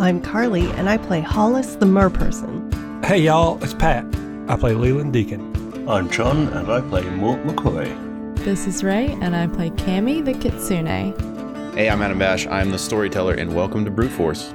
I'm Carly, and I play Hollis the Merperson. Hey y'all, it's Pat. I play Leland Deacon. I'm John, and I play Mort McCoy. This is Ray, and I play Cammy the Kitsune. Hey, I'm Adam Bash. I'm the storyteller, and welcome to Brute Force.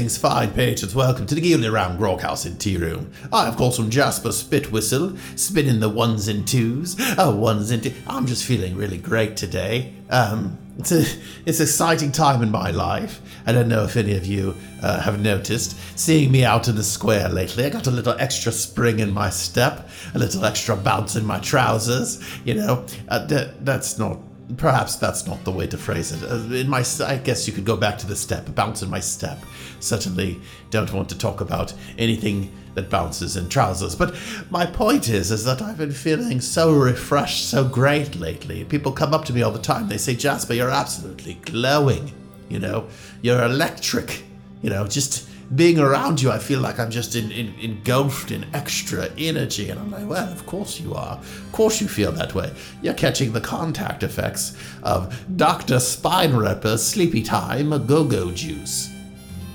Greetings, fine patrons. Welcome to the Gilded Round Groghouse in Tea Room. I, of course, am Jasper Spitwhistle, spinning the ones and twos. Oh, ones and two. I'm just feeling really great today. Um, it's a it's an exciting time in my life. I don't know if any of you uh, have noticed seeing me out in the square lately. I got a little extra spring in my step, a little extra bounce in my trousers. You know, uh, that, that's not perhaps that's not the way to phrase it. Uh, in my, I guess you could go back to the step, bounce in my step. Certainly don't want to talk about anything that bounces in trousers. But my point is, is that I've been feeling so refreshed, so great lately. People come up to me all the time. They say, Jasper, you're absolutely glowing. You know, you're electric. You know, just being around you, I feel like I'm just in, in, engulfed in extra energy. And I'm like, well, of course you are. Of course you feel that way. You're catching the contact effects of Dr. Spine Ripper's Sleepy Time Go Go Juice.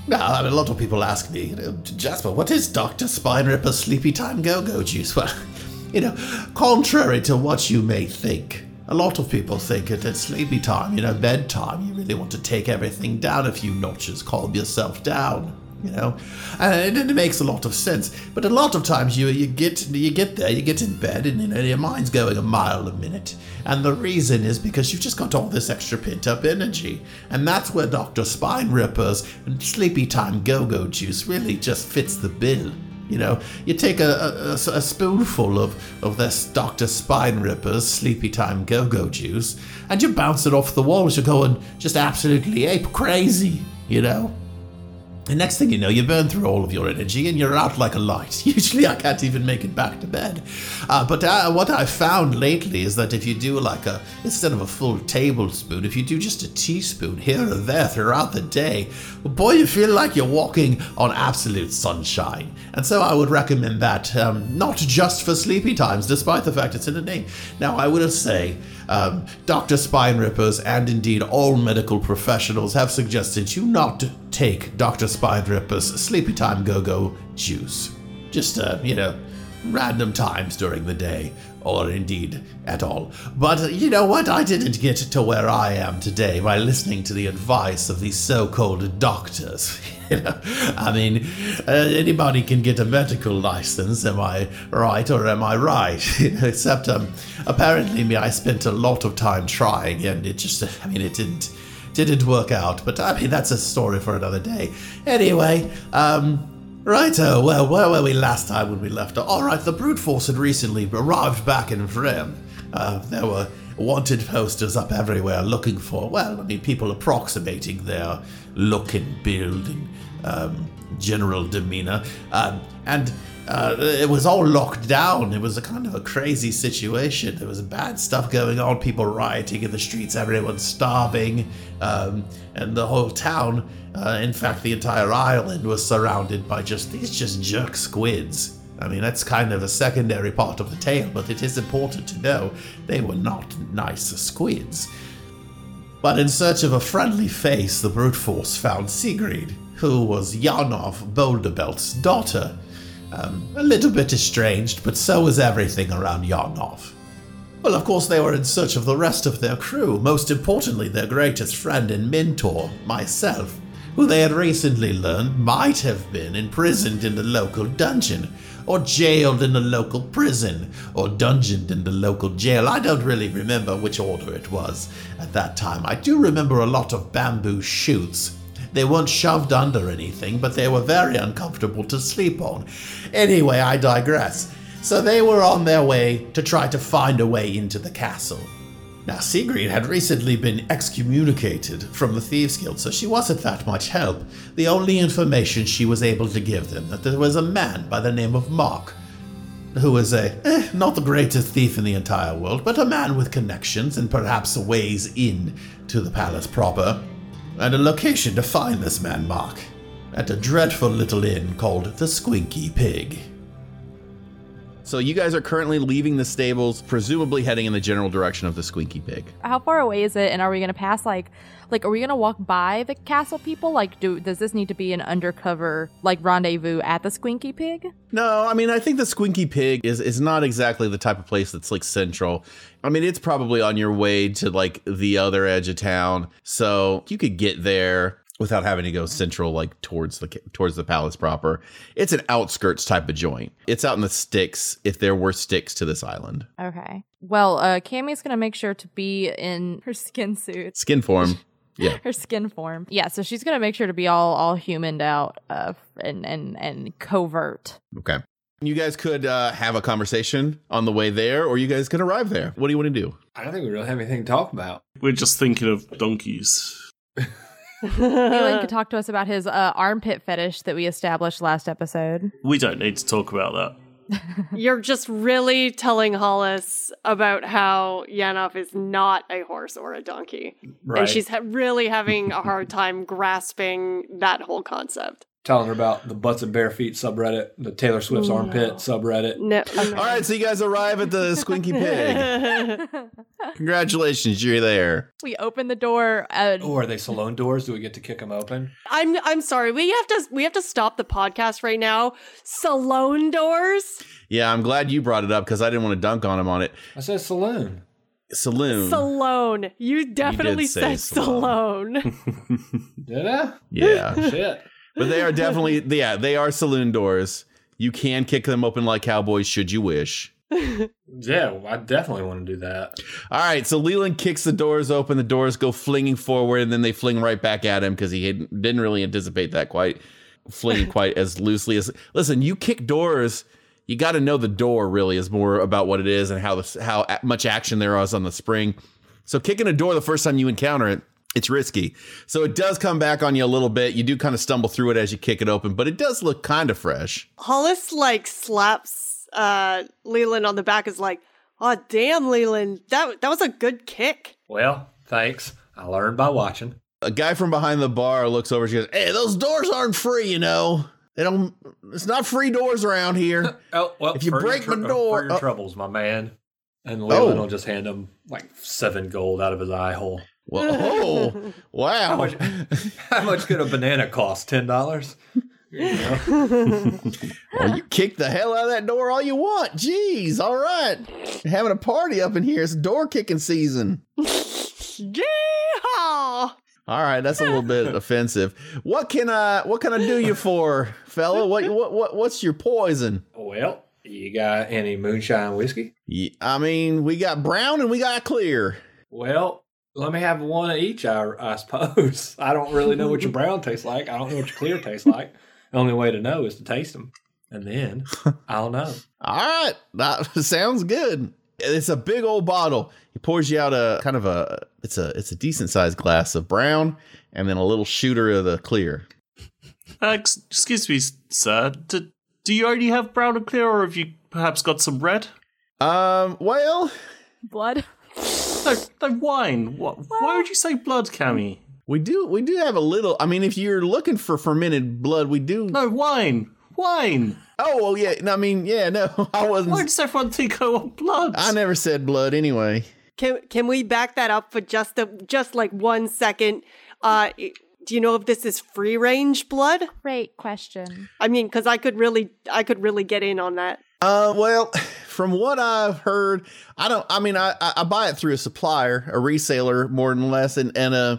Now, a lot of people ask me, Jasper, what is Dr. Spine Ripper's Sleepy Time Go Go Juice? Well, you know, contrary to what you may think, a lot of people think that at sleepy time, you know, bedtime, you really want to take everything down a few notches, calm yourself down you know and it, makes a lot of sense but a lot of times you you get you get there you get in bed and you know your mind's going a mile a minute and the reason is because you've just got all this extra pent up energy and that's where dr spine rippers and sleepy time go-go juice really just fits the bill you know, you take a, a, a, spoonful of, of this Dr. Spine Ripper's Sleepy Time Go Go juice, and you bounce it off the walls. You're going just absolutely ape crazy, you know? And next thing you know, you burn through all of your energy and you're out like a light. Usually, I can't even make it back to bed. Uh, but uh, what I've found lately is that if you do like a, instead of a full tablespoon, if you do just a teaspoon here or there throughout the day, boy, you feel like you're walking on absolute sunshine. And so I would recommend that, um, not just for sleepy times, despite the fact it's in the name. Now, I will say, um, Dr. Spine Rippers and indeed all medical professionals have suggested you not take Dr. Spine Ripper's Sleepy Time Go Go juice. Just, uh, you know, random times during the day, or indeed at all. But you know what? I didn't get to where I am today by listening to the advice of these so called doctors. I mean, uh, anybody can get a medical license, am I right or am I right? Except, um, apparently, me, I spent a lot of time trying, and it just, I mean, it didn't didn't work out. But I mean, that's a story for another day. Anyway, um, Righto, well, where were we last time when we left? Alright, the brute force had recently arrived back in Vrem. Uh, there were wanted posters up everywhere looking for, well, I mean, people approximating their look and build and um, general demeanor. Um, and uh, it was all locked down. It was a kind of a crazy situation. There was bad stuff going on, people rioting in the streets, everyone starving, um, and the whole town, uh, in fact, the entire island was surrounded by just these just jerk squids. I mean, that's kind of a secondary part of the tale, but it is important to know they were not nice squids. But in search of a friendly face, the brute force found Sigrid, who was Yanov Boulderbelt's daughter um, a little bit estranged, but so was everything around Yarnov. Well, of course, they were in search of the rest of their crew, most importantly, their greatest friend and mentor, myself, who they had recently learned might have been imprisoned in the local dungeon, or jailed in the local prison, or dungeoned in the local jail. I don't really remember which order it was at that time. I do remember a lot of bamboo shoots they weren't shoved under anything, but they were very uncomfortable to sleep on. Anyway, I digress. So they were on their way to try to find a way into the castle. Now, Sigrid had recently been excommunicated from the Thieves Guild, so she wasn't that much help. The only information she was able to give them that there was a man by the name of Mark who is a, eh, not the greatest thief in the entire world, but a man with connections and perhaps ways in to the palace proper, and a location to find this man, Mark, at a dreadful little inn called the Squinky Pig. So you guys are currently leaving the stables, presumably heading in the general direction of the Squinky Pig. How far away is it? And are we gonna pass like, like, are we gonna walk by the castle people? Like, do does this need to be an undercover like rendezvous at the Squinky Pig? No, I mean I think the Squinky Pig is is not exactly the type of place that's like central. I mean it's probably on your way to like the other edge of town, so you could get there without having to go central like towards the towards the palace proper. It's an outskirts type of joint. It's out in the sticks if there were sticks to this island. Okay. Well, uh, Cammy's gonna make sure to be in her skin suit, Skin form. Yeah. her skin form. Yeah. So she's gonna make sure to be all all humaned out, uh, and and and covert. Okay. You guys could uh, have a conversation on the way there, or you guys could arrive there. What do you want to do? I don't think we really have anything to talk about. We're just thinking of donkeys. Leland could talk to us about his uh, armpit fetish that we established last episode. We don't need to talk about that. You're just really telling Hollis about how Yanov is not a horse or a donkey. Right. And she's ha- really having a hard time grasping that whole concept. Telling her about the butts and bare feet subreddit, the Taylor Swift's armpit subreddit. No. All right, so you guys arrive at the Squinky Pig. Congratulations, you're there. We open the door. Uh, Oh, are they salon doors? Do we get to kick them open? I'm I'm sorry. We have to we have to stop the podcast right now. Salon doors? Yeah, I'm glad you brought it up because I didn't want to dunk on him on it. I said saloon. Saloon. Saloon. You definitely say said saloon. salon. Did I? yeah, Shit. But they are definitely yeah they are saloon doors. You can kick them open like cowboys should you wish. Yeah, I definitely want to do that. All right, so Leland kicks the doors open. The doors go flinging forward, and then they fling right back at him because he had, didn't really anticipate that quite flinging quite as loosely as. Listen, you kick doors. You got to know the door really is more about what it is and how the, how much action there is on the spring. So kicking a door the first time you encounter it, it's risky. So it does come back on you a little bit. You do kind of stumble through it as you kick it open, but it does look kind of fresh. Hollis like slaps uh Leland on the back is like, "Oh damn, Leland. That that was a good kick." Well, thanks. I learned by watching. a guy from behind the bar looks over. She goes, "Hey, those doors aren't free. You know, they don't. It's not free doors around here." Oh, well, If you for your break my door- for your oh. troubles, my man. And Leland Oh. will just hand him like seven gold out of his eye hole. Well, oh, wow. How much, how much could a banana cost? Ten dollars? Well, you kick the hell out of that door all you want. Jeez, all right. Having a party up in here. It's door kicking season. Yeehaw! All right, that's a little bit offensive. What can I what can I do you for, fella? What what what what's your poison? Well, you got any moonshine whiskey? Yeah, I mean, we got brown and we got clear. Well, let me have one of each, I, I suppose. I don't really know what your brown tastes like. I don't know what your clear tastes like. The only way to know is to taste them. And then I'll know. All right, that sounds good. It's a big old bottle. He pours you out a kind of a it's a it's a decent sized glass of brown and then a little shooter of the clear. Uh, excuse me, sir. Do, do you already have brown and clear, or have you perhaps got some red? Um, well, blood. No, no wine. What, why would you say blood, Cammy? we do we do have a little. I mean, if you're looking for fermented blood, we do. No, wine. Wine. Oh, well, yeah. No, I mean, yeah, no, I wasn't. Why does everyone think I want blood? I never said blood anyway. Can can we back that up for just a just like one second? Uh, do you know if this is free range blood? Great question. I mean, because I could really I could really get in on that. Uh, well, from what I've heard, I don't. I mean, I I buy it through a supplier, a reseller, more than less, and and uh,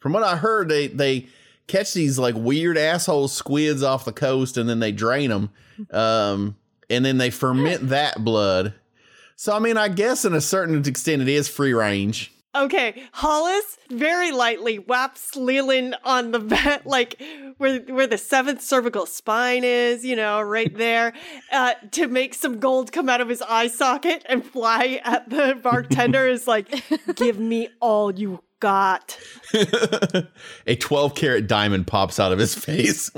from what I heard, they they catch these like weird asshole squids off the coast, and then they drain them, um, and then they ferment that blood. So I mean, I guess in a certain extent, it is free range. Okay, Hollis very lightly whaps Leland on the back, like where where the seventh cervical spine is, you know, right there, uh, to make some gold come out of his eye socket and fly at the bartender. is like, give me all you got. a 12 carat diamond pops out of his face.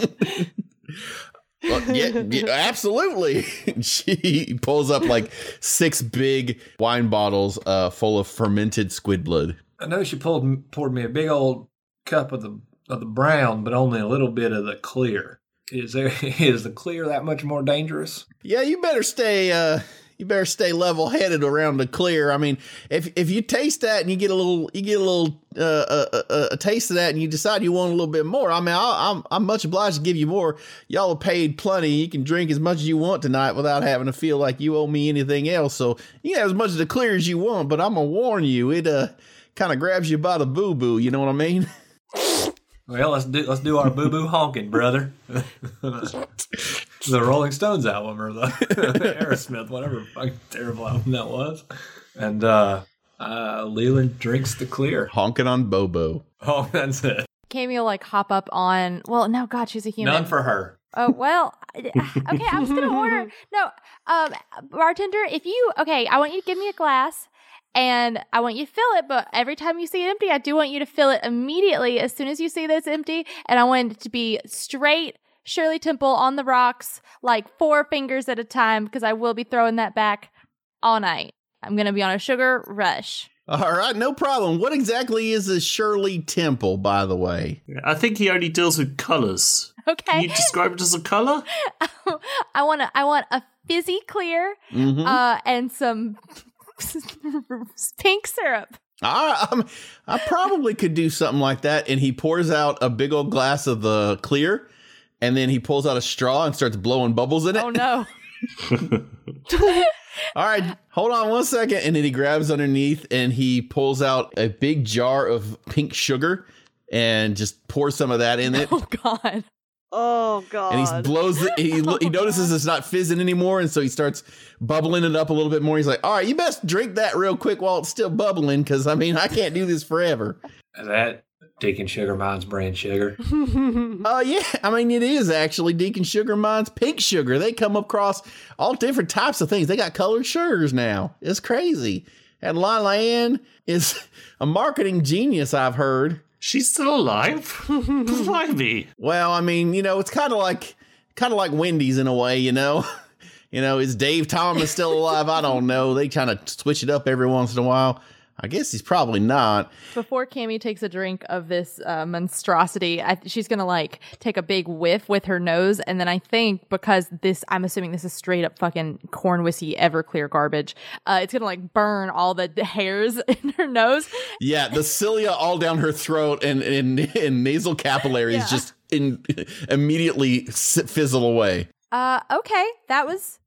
Well, yeah, yeah, absolutely. she pulls up like six big wine bottles uh, full of fermented squid blood. I know she pulled poured me a big old cup of the of the brown, but only a little bit of the clear. Is there is the clear that much more dangerous? Yeah, you better stay. Uh, you better stay level headed around the clear. I mean, if if you taste that and you get a little, you get a little uh, uh, uh, a taste of that, and you decide you want a little bit more. I mean, I, I'm I'm much obliged to give you more. Y'all have paid plenty. You can drink as much as you want tonight without having to feel like you owe me anything else. So you can have as much of the clear as you want, but I'm gonna warn you, it uh kind of grabs you by the boo boo. You know what I mean? Well, let's do let's do our boo boo honking, brother. the Rolling Stones album or the Aerosmith, whatever fucking terrible album that was. And uh uh Leland drinks the clear. Honking on Bobo. Oh, that's it. Cammy will like hop up on. Well, no, God, she's a human. None for her. Oh well, okay. I was gonna order. No, um, bartender, if you okay, I want you to give me a glass, and I want you to fill it. But every time you see it empty, I do want you to fill it immediately as soon as you see that it's empty, and I want it to be straight Shirley Temple on the rocks, like four fingers at a time, because I will be throwing that back all night. I'm gonna be on a sugar rush. All right, no problem. What exactly is a Shirley Temple, by the way? I think he only deals with colors. Can Okay, you describe it as a color? I want to. I want a fizzy clear, Mhm. uh, and some pink syrup. I, I'm- I probably could do something like that. And he pours out a big old glass of the clear, and then he pulls out a straw and starts blowing bubbles in it. Oh no! All right, hold on one second. And then he grabs underneath and he pulls out a big jar of pink sugar and just pours some of that in it. Oh god! Oh god. And he blows it. He, he notices it's not fizzing anymore. And so he starts bubbling it up a little bit more. He's like, all right, you best drink that real quick while it's still bubbling. Cause I mean, I can't do this forever. That Deacon Sugar Mine's brand sugar. Oh yeah, I mean it is actually Deacon Sugar Mine's pink sugar. They come across all different types of things. They got colored sugars now. It's crazy. And La Ann is a marketing genius, I've heard. She's still alive? Blimey. Well, I mean, you know, it's kind of like kind of like Wendy's in a way, you know. You know, is Dave Thomas still alive? I don't know. They kind of switch it up every once in a while. I guess he's probably not. Before Cammy takes a drink of this uh, monstrosity, I, she's gonna like take a big whiff with her nose, and then I think because this, I'm assuming this is straight up fucking corn whiskey Everclear garbage. Uh, it's gonna like burn all the hairs in her nose. Yeah, the cilia all down her throat and and, and nasal capillaries Yeah. just in, immediately fizzle away. Uh, okay, that was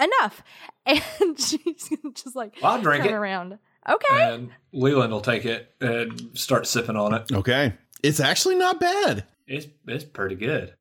enough, and she's just like I'll drink turn it. around. Okay, And Leland will take it and start sipping on it. Okay, it's actually not bad. It's it's pretty good.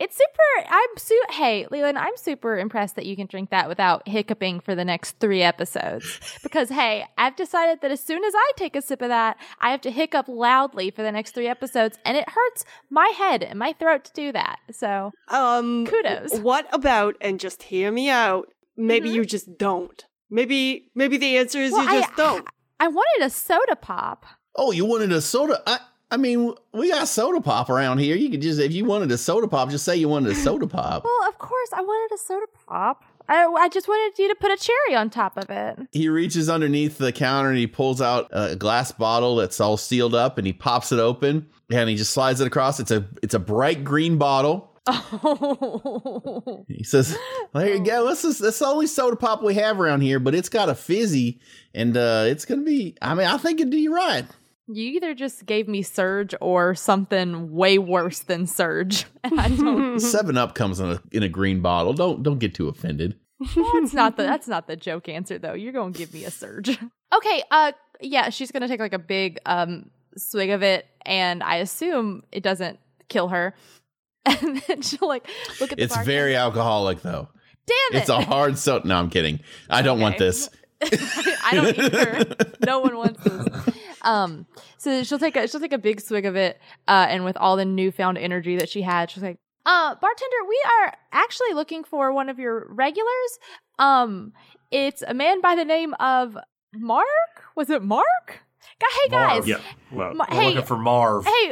It's super. I'm su- Hey, Leland, I'm super impressed that you can drink that without hiccuping for the next three episodes. Because hey, I've decided that as soon as I take a sip of that, I have to hiccup loudly for the next three episodes, and it hurts my head and my throat to do that. So um Kudos. What about and just hear me out. Maybe you just don't. Maybe maybe the answer is. Well, you I- just don't. I wanted a soda pop. Oh, you wanted a soda? I I mean, we got soda pop around here. You could just if you wanted a soda pop, just say you wanted a soda pop. Well, of course, I wanted a soda pop. I, I just wanted you to put a cherry on top of it. He reaches underneath the counter and he pulls out a glass bottle that's all sealed up and he pops it open and he just slides it across. It's a it's a bright green bottle. Oh. He says, well, "There you go. This is that's the only soda pop we have around here, but it's got a fizzy, and uh, it's gonna be. I mean, I think it'd do you right. You either just gave me Surge or something way worse than Surge. And I don't Seven Up comes in a in a green bottle. Don't don't get too offended. that's not the that's not the joke answer though. You're gonna give me a Surge. Okay, uh yeah, she's gonna take like a big um swig of it and I assume it doesn't kill her. And then she'll like look at the It's bartender. very alcoholic though. damn it. It's a hard soda. No, I'm kidding. I don't want this. I don't either. no one wants this. Um, so she'll take a she'll take a big swig of it, uh, and with all the newfound energy that she had, she's like, "Uh, bartender, we are actually looking for one of your regulars. Um, it's a man by the name of Mark. Was it Mark? Hey guys, Marv. Yeah. Well, Ma- We're hey, looking for Marv. hey,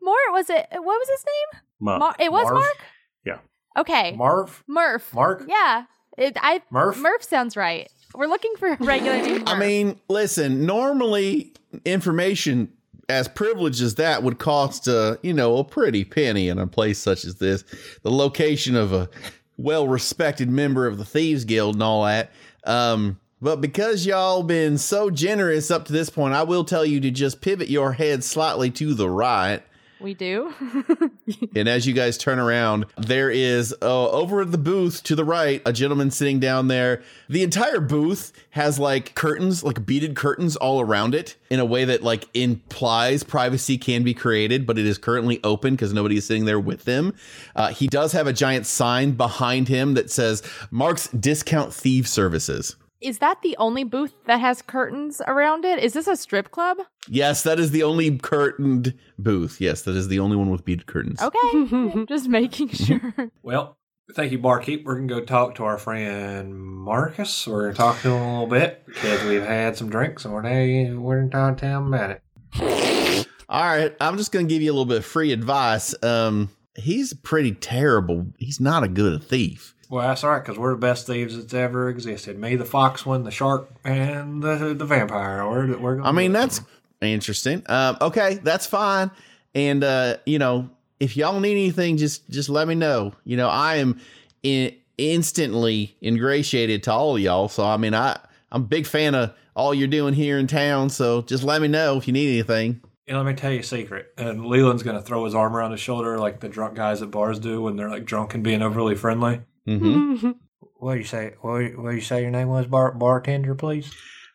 Mark. Was it? What was his name? Mark. Mar- it was Marv? Mark. Yeah. Okay. Marv? Murph. Mark? Yeah. It, I Murph? Murph sounds right. We're looking for a regular name. I mean, listen, normally information as privileged as that would cost uh, you know, a pretty penny in a place such as this. The location of a well respected member of the Thieves Guild and all that. Um but because y'all been so generous up to this point, I will tell you to just pivot your head slightly to the right. We do. And as you guys turn around, there is uh, over at the booth to the right a gentleman sitting down there. The entire booth has like curtains, like beaded curtains all around it in a way that like implies privacy can be created, but it is currently open because nobody is sitting there with them. Uh, he does have a giant sign behind him that says Mark's Discount Thief Services. Is that the only booth that has curtains around it? Is this a strip club? Yes, that is the only curtained booth. Yes, that is the only one with beaded curtains. Okay. Just making sure. Well, thank you, barkeep. We're gonna go talk to our friend Marcus. We're gonna talk to him a little bit because we've had some drinks and we're now we're gonna tell him about it. All right, I'm just gonna give you a little bit of free advice. Um, he's pretty terrible. He's not a good thief. Well, that's all right because we're the best thieves that's ever existed. Me, the fox one, the shark, and the the vampire. We're, we're I mean, that's interesting. Um, okay, that's fine. And uh, you know, if y'all need anything, just just let me know. You know, I am in, instantly ingratiated to all y'all. So I mean, I I'm a big fan of all you're doing here in town. So just let me know if you need anything. And let me tell you a secret. And Leland's gonna throw his arm around his shoulder like the drunk guys at bars do when they're like drunk and being overly friendly. Mm-hmm. What do you say? What do you, what do you say your name was, bar, bartender? Please.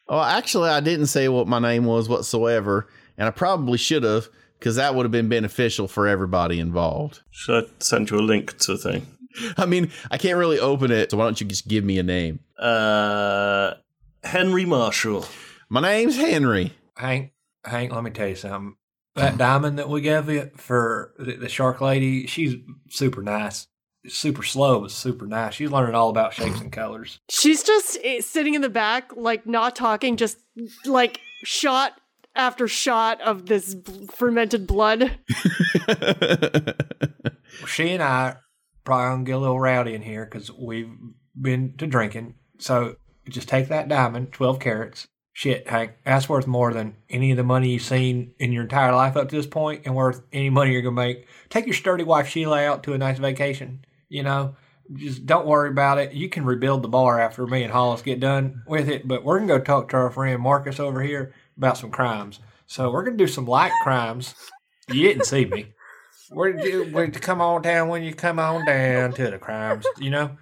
Well, actually, I didn't say what my name was whatsoever, and I probably should have because that would have been beneficial for everybody involved. Should I send you a link to the thing? I mean, I can't really open it, so why don't you just give me a name? Uh, Henry Marshall. My name's Henry. Hank, Hank, let me tell you something. That diamond that we gave you for the, the shark lady, she's super nice. Super slow, but super nice. She's learning all about shapes and colors. She's just eh, sitting in the back, like not talking, just like shot after shot of this b- fermented blood. She and I probably gonna get a little rowdy in here because we've been to drinking. So just take that diamond, twelve carats. Shit, Hank, that's worth more than any of the money you've seen in your entire life up to this point, and worth any money you're gonna make. Take your sturdy wife Sheila out to a nice vacation. You know, just don't worry about it. You can rebuild the bar after me and Hollis get done with it. But we're gonna go talk to our friend Marcus over here about some crimes. So we're gonna do some light crimes. You didn't see me. You where to come on down when you come on down to the crimes? You know,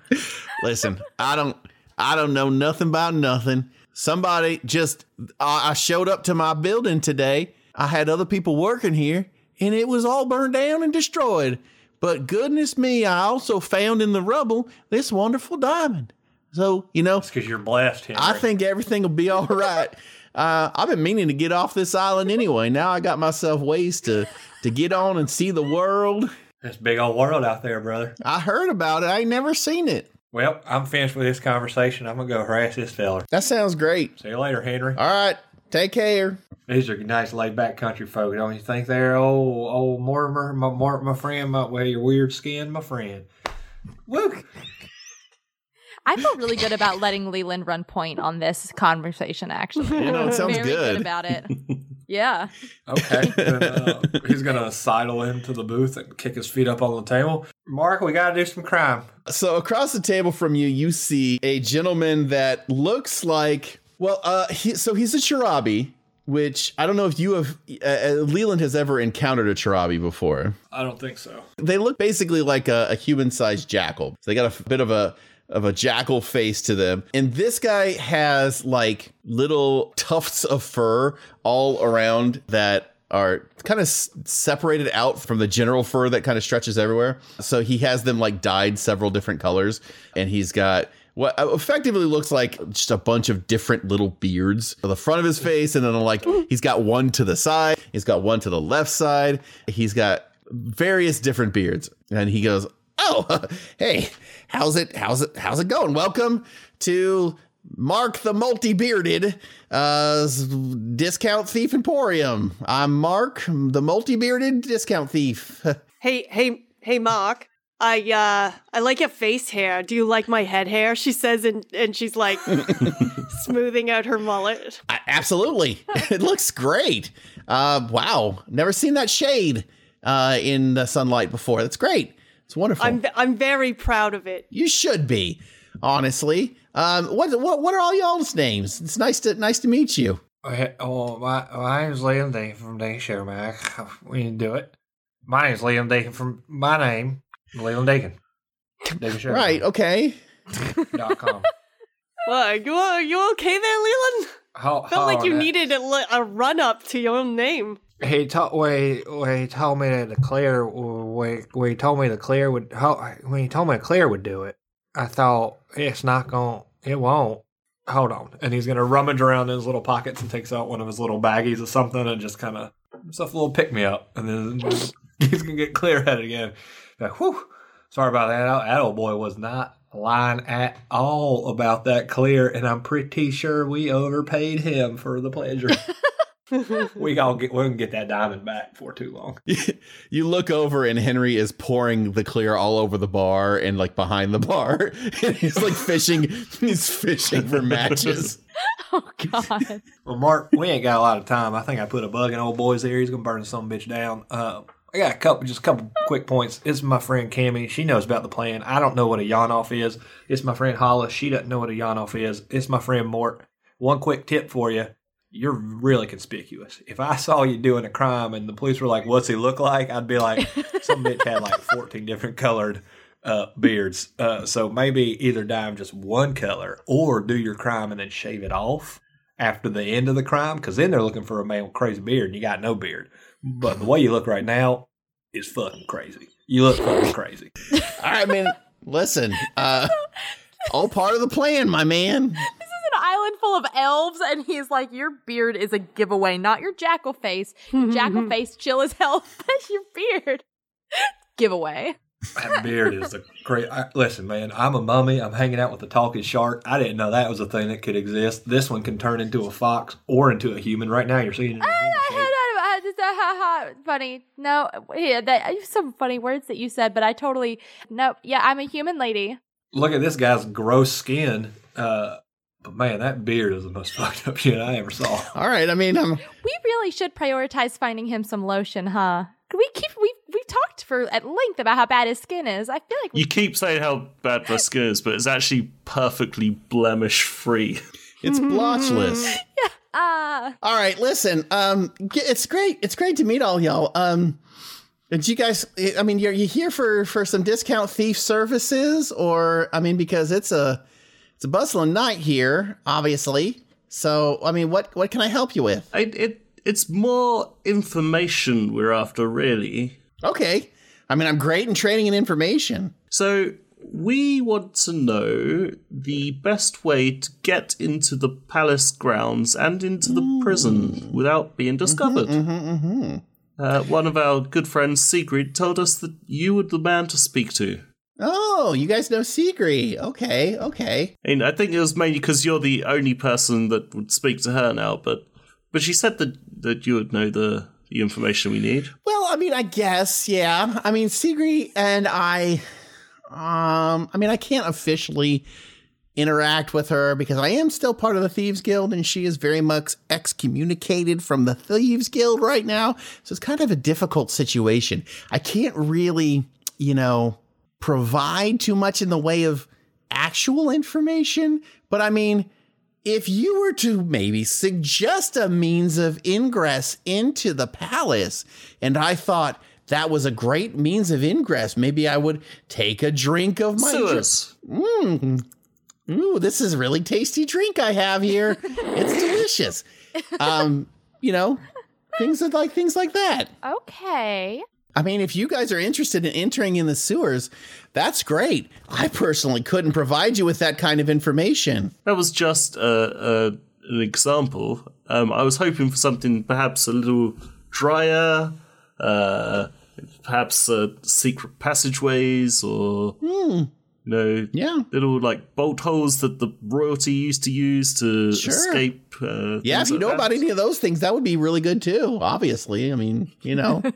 Listen, I don't, I don't know nothing about nothing. Somebody just, I showed up to my building today. I had other people working here, and it was all burned down and destroyed. But goodness me, I also found in the rubble this wonderful diamond. So you know, it's because you're blessed. Henry. I think everything will be all right. Uh, I've been meaning to get off this island anyway. Now I got myself ways to to get on and see the world. it's big old world out there, brother. I heard about it. I ain't never seen it. Well, I'm finished with this conversation. I'm gonna go harass this fella. That sounds great. See you later, Henry. All right, take care. These are nice, laid back country folk, don't you think? They're old, old Mortimer, my, Mort, my friend, my, well, your weird skin, my friend. Woo! I feel really good about letting Leland run point on this conversation, actually. You know, it sounds Very good. about it. Yeah. Okay. then, uh, he's gonna sidle into the booth and kick his feet up on the table. Mark, we gotta do some crime. So across the table from you, you see a gentleman that looks like well, uh, he, so he's a Charabi, which I don't know if you have uh, uh, Leland has ever encountered a Charabi before. I don't think so. They look basically like a, a human-sized jackal. So they got a f- bit of a of a jackal face to them. And this guy has like little tufts of fur all around that are kind of s- separated out from the general fur that kind of stretches everywhere. So he has them like dyed several different colors and he's got what effectively looks like just a bunch of different little beards on the front of his face and then like he's got one to the side, he's got one to the left side. He's got various different beards and he goes, "Oh, hey, how's it how's it how's it going? Welcome to Mark the multi-bearded uh discount thief emporium. I'm Mark, the multi-bearded discount thief. Hey, hey, hey, Mark. I uh I like your face hair. Do you like my head hair? She says and and she's like smoothing out her mullet. I, absolutely. it looks great. Uh, wow. Never seen that shade uh, in the sunlight before. That's great. It's wonderful. I'm I'm very proud of it. you should be, honestly. Um, what what what are all y'all's names? It's nice to nice to meet you. Oh, my, my name's Liam Deacon from Deacon Showmac. We can do it. My name's Liam Deacon from my name, Leland Deacon. Deacon Showmac. Right. Okay. Dot com. What, you are you okay there, Leland? How, Felt like you how- needed a, a run up to your own name. He told when he, when he told me to clear when, when he told me to clear would how, when he told me to clear would do it. I thought it's not going. to It won't. Hold on, and he's gonna rummage around in his little pockets and takes out one of his little baggies or something and just kind of stuff a little pick me up, and then he's gonna get clear headed again. Like, whew, sorry about that. That old boy was not lying at all about that clear, and I'm pretty sure we overpaid him for the pleasure. we all get we can get that diamond back for too long. you look over and Henry is pouring the clear all over the bar and like behind the bar. and he's like fishing. He's fishing for matches. Oh God. Well, Mark, we ain't got a lot of time. I think I put a bug in old boy's ear. He's gonna burn some bitch down. Uh, I got a couple, just a couple quick points. It's my friend Cammy. She knows about the plan. I don't know what a yawn off is. It's my friend Hollis. She doesn't know what a yawn off is. It's my friend Mort. One quick tip for you. You're really conspicuous. If I saw you doing a crime and the police were like, "What's he look like?" I'd be like, "Some bitch had like 14 different colored uh, beards." Uh, so maybe either dye just one color or do your crime and then shave it off after the end of the crime, because then they're looking for a man with crazy beard and you got no beard. But the way you look right now is fucking crazy. You look fucking crazy. All right, man. Listen, uh, all part of the plan, my man. This is an island full of elves, and he's like, "Your beard is a giveaway, not your jackal face. Your jackal face, chill as hell, but your beard, giveaway." That beard is a great. I, listen, man, I'm a mummy. I'm hanging out with the talking shark. I didn't know that was a thing that could exist. This one can turn into a fox or into a human. Right now, you're seeing it. in a human shape. funny. No, yeah, that some funny words that you said, but I totally no. Yeah, I'm a human lady. Look at this guy's gross skin. Uh, but man, that beard is the most fucked up shit I ever saw. All right. I mean, um, We really should prioritize finding him some lotion, huh? We keep we we talked for at length about how bad his skin is. I feel like we You keep saying how bad my skin is, but it's actually perfectly blemish free. it's blotchless. Ah All right, listen. Um, it's great. It's great to meet all y'all. Um, did you guys? I mean, you're you here for for some discount thief services, or I mean, because it's a it's a bustling night here, obviously. So, I mean, what what can I help you with? It, it it's more information we're after, really. Okay. I mean, I'm great in training and information. So we want to know the best way to get into the palace grounds and into the hmm. prison without being mm-hmm, discovered. Mm-hmm, mm-hmm. Uh, one of our good friends, Sigrid, told us that you were the man to speak to. Oh, you guys know Sigri. Okay, okay. And I think it was mainly because you're the only person that would speak to her now, but but she said that, that you would know the, the information we need. Well, I mean, I guess, yeah. I mean, Sigri and I, um, I mean, I can't officially interact with her because I am still part of the Thieves Guild and she is very much excommunicated from the Thieves Guild right now. So it's kind of a difficult situation. I can't really, you know, provide too much in the way of actual information, but I mean, if you were to maybe suggest a means of ingress into the palace, and I thought that was a great means of ingress, maybe I would take a drink of my Sewers. Mm. Ooh, this is a really tasty drink I have here. it's delicious. Um, you know, things that- like things like that. okay. I mean, if you guys are interested in entering in the sewers, that's great. I personally couldn't provide you with that kind of information. That was just a, a, an example. Um, I was hoping for something perhaps a little drier, uh, perhaps uh, secret passageways or, you know, Yeah. little like bolt holes that the royalty used to use to Sure. escape. Uh, Yeah, if you like know that. about any of those things, that would be really good too. Obviously, I mean, you know,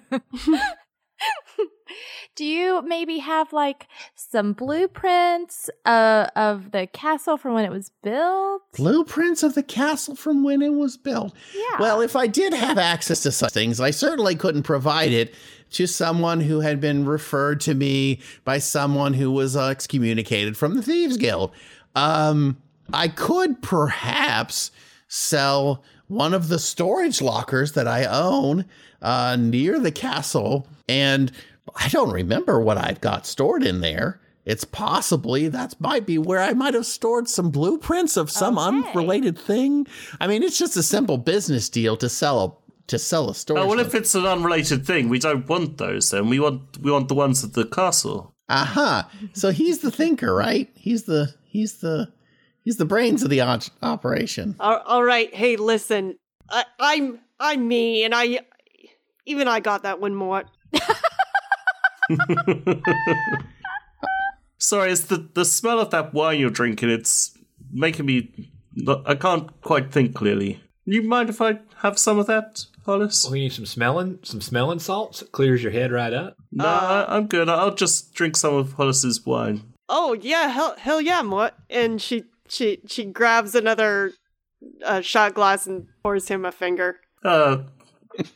Do you maybe have like some blueprints uh, of the castle from when it was built? Blueprints of the castle from when it was built. Yeah. Well, if I did have access to such things, I certainly couldn't provide it to someone who had been referred to me by someone who was uh, excommunicated from the Thieves Guild. Um, I could perhaps sell one of the storage lockers that I own uh, near the castle, and I don't remember what I've got stored in there. It's possibly that might be where I might have stored some blueprints of some Okay. unrelated thing. I mean, it's just a simple business deal to sell a to sell a storage. Oh, well, if it's an unrelated thing, we don't want those. Then we want we want the ones at the castle. Aha. So he's the thinker, right? He's the he's the he's the brains of the op- operation. All, all right. Hey, listen. I, I'm I'm me, and I even I got that one more. Sorry, it's the the smell of that wine you're drinking. It's making me. I can't quite think clearly. You mind if I have some of that, Hollis? We need some smelling, some smelling salts. It clears your head right up. No, I, I'm good. I'll just drink some of Hollis's wine. Oh yeah, hell hell yeah, what? And she she she grabs another uh, shot glass and pours him a finger. Uh,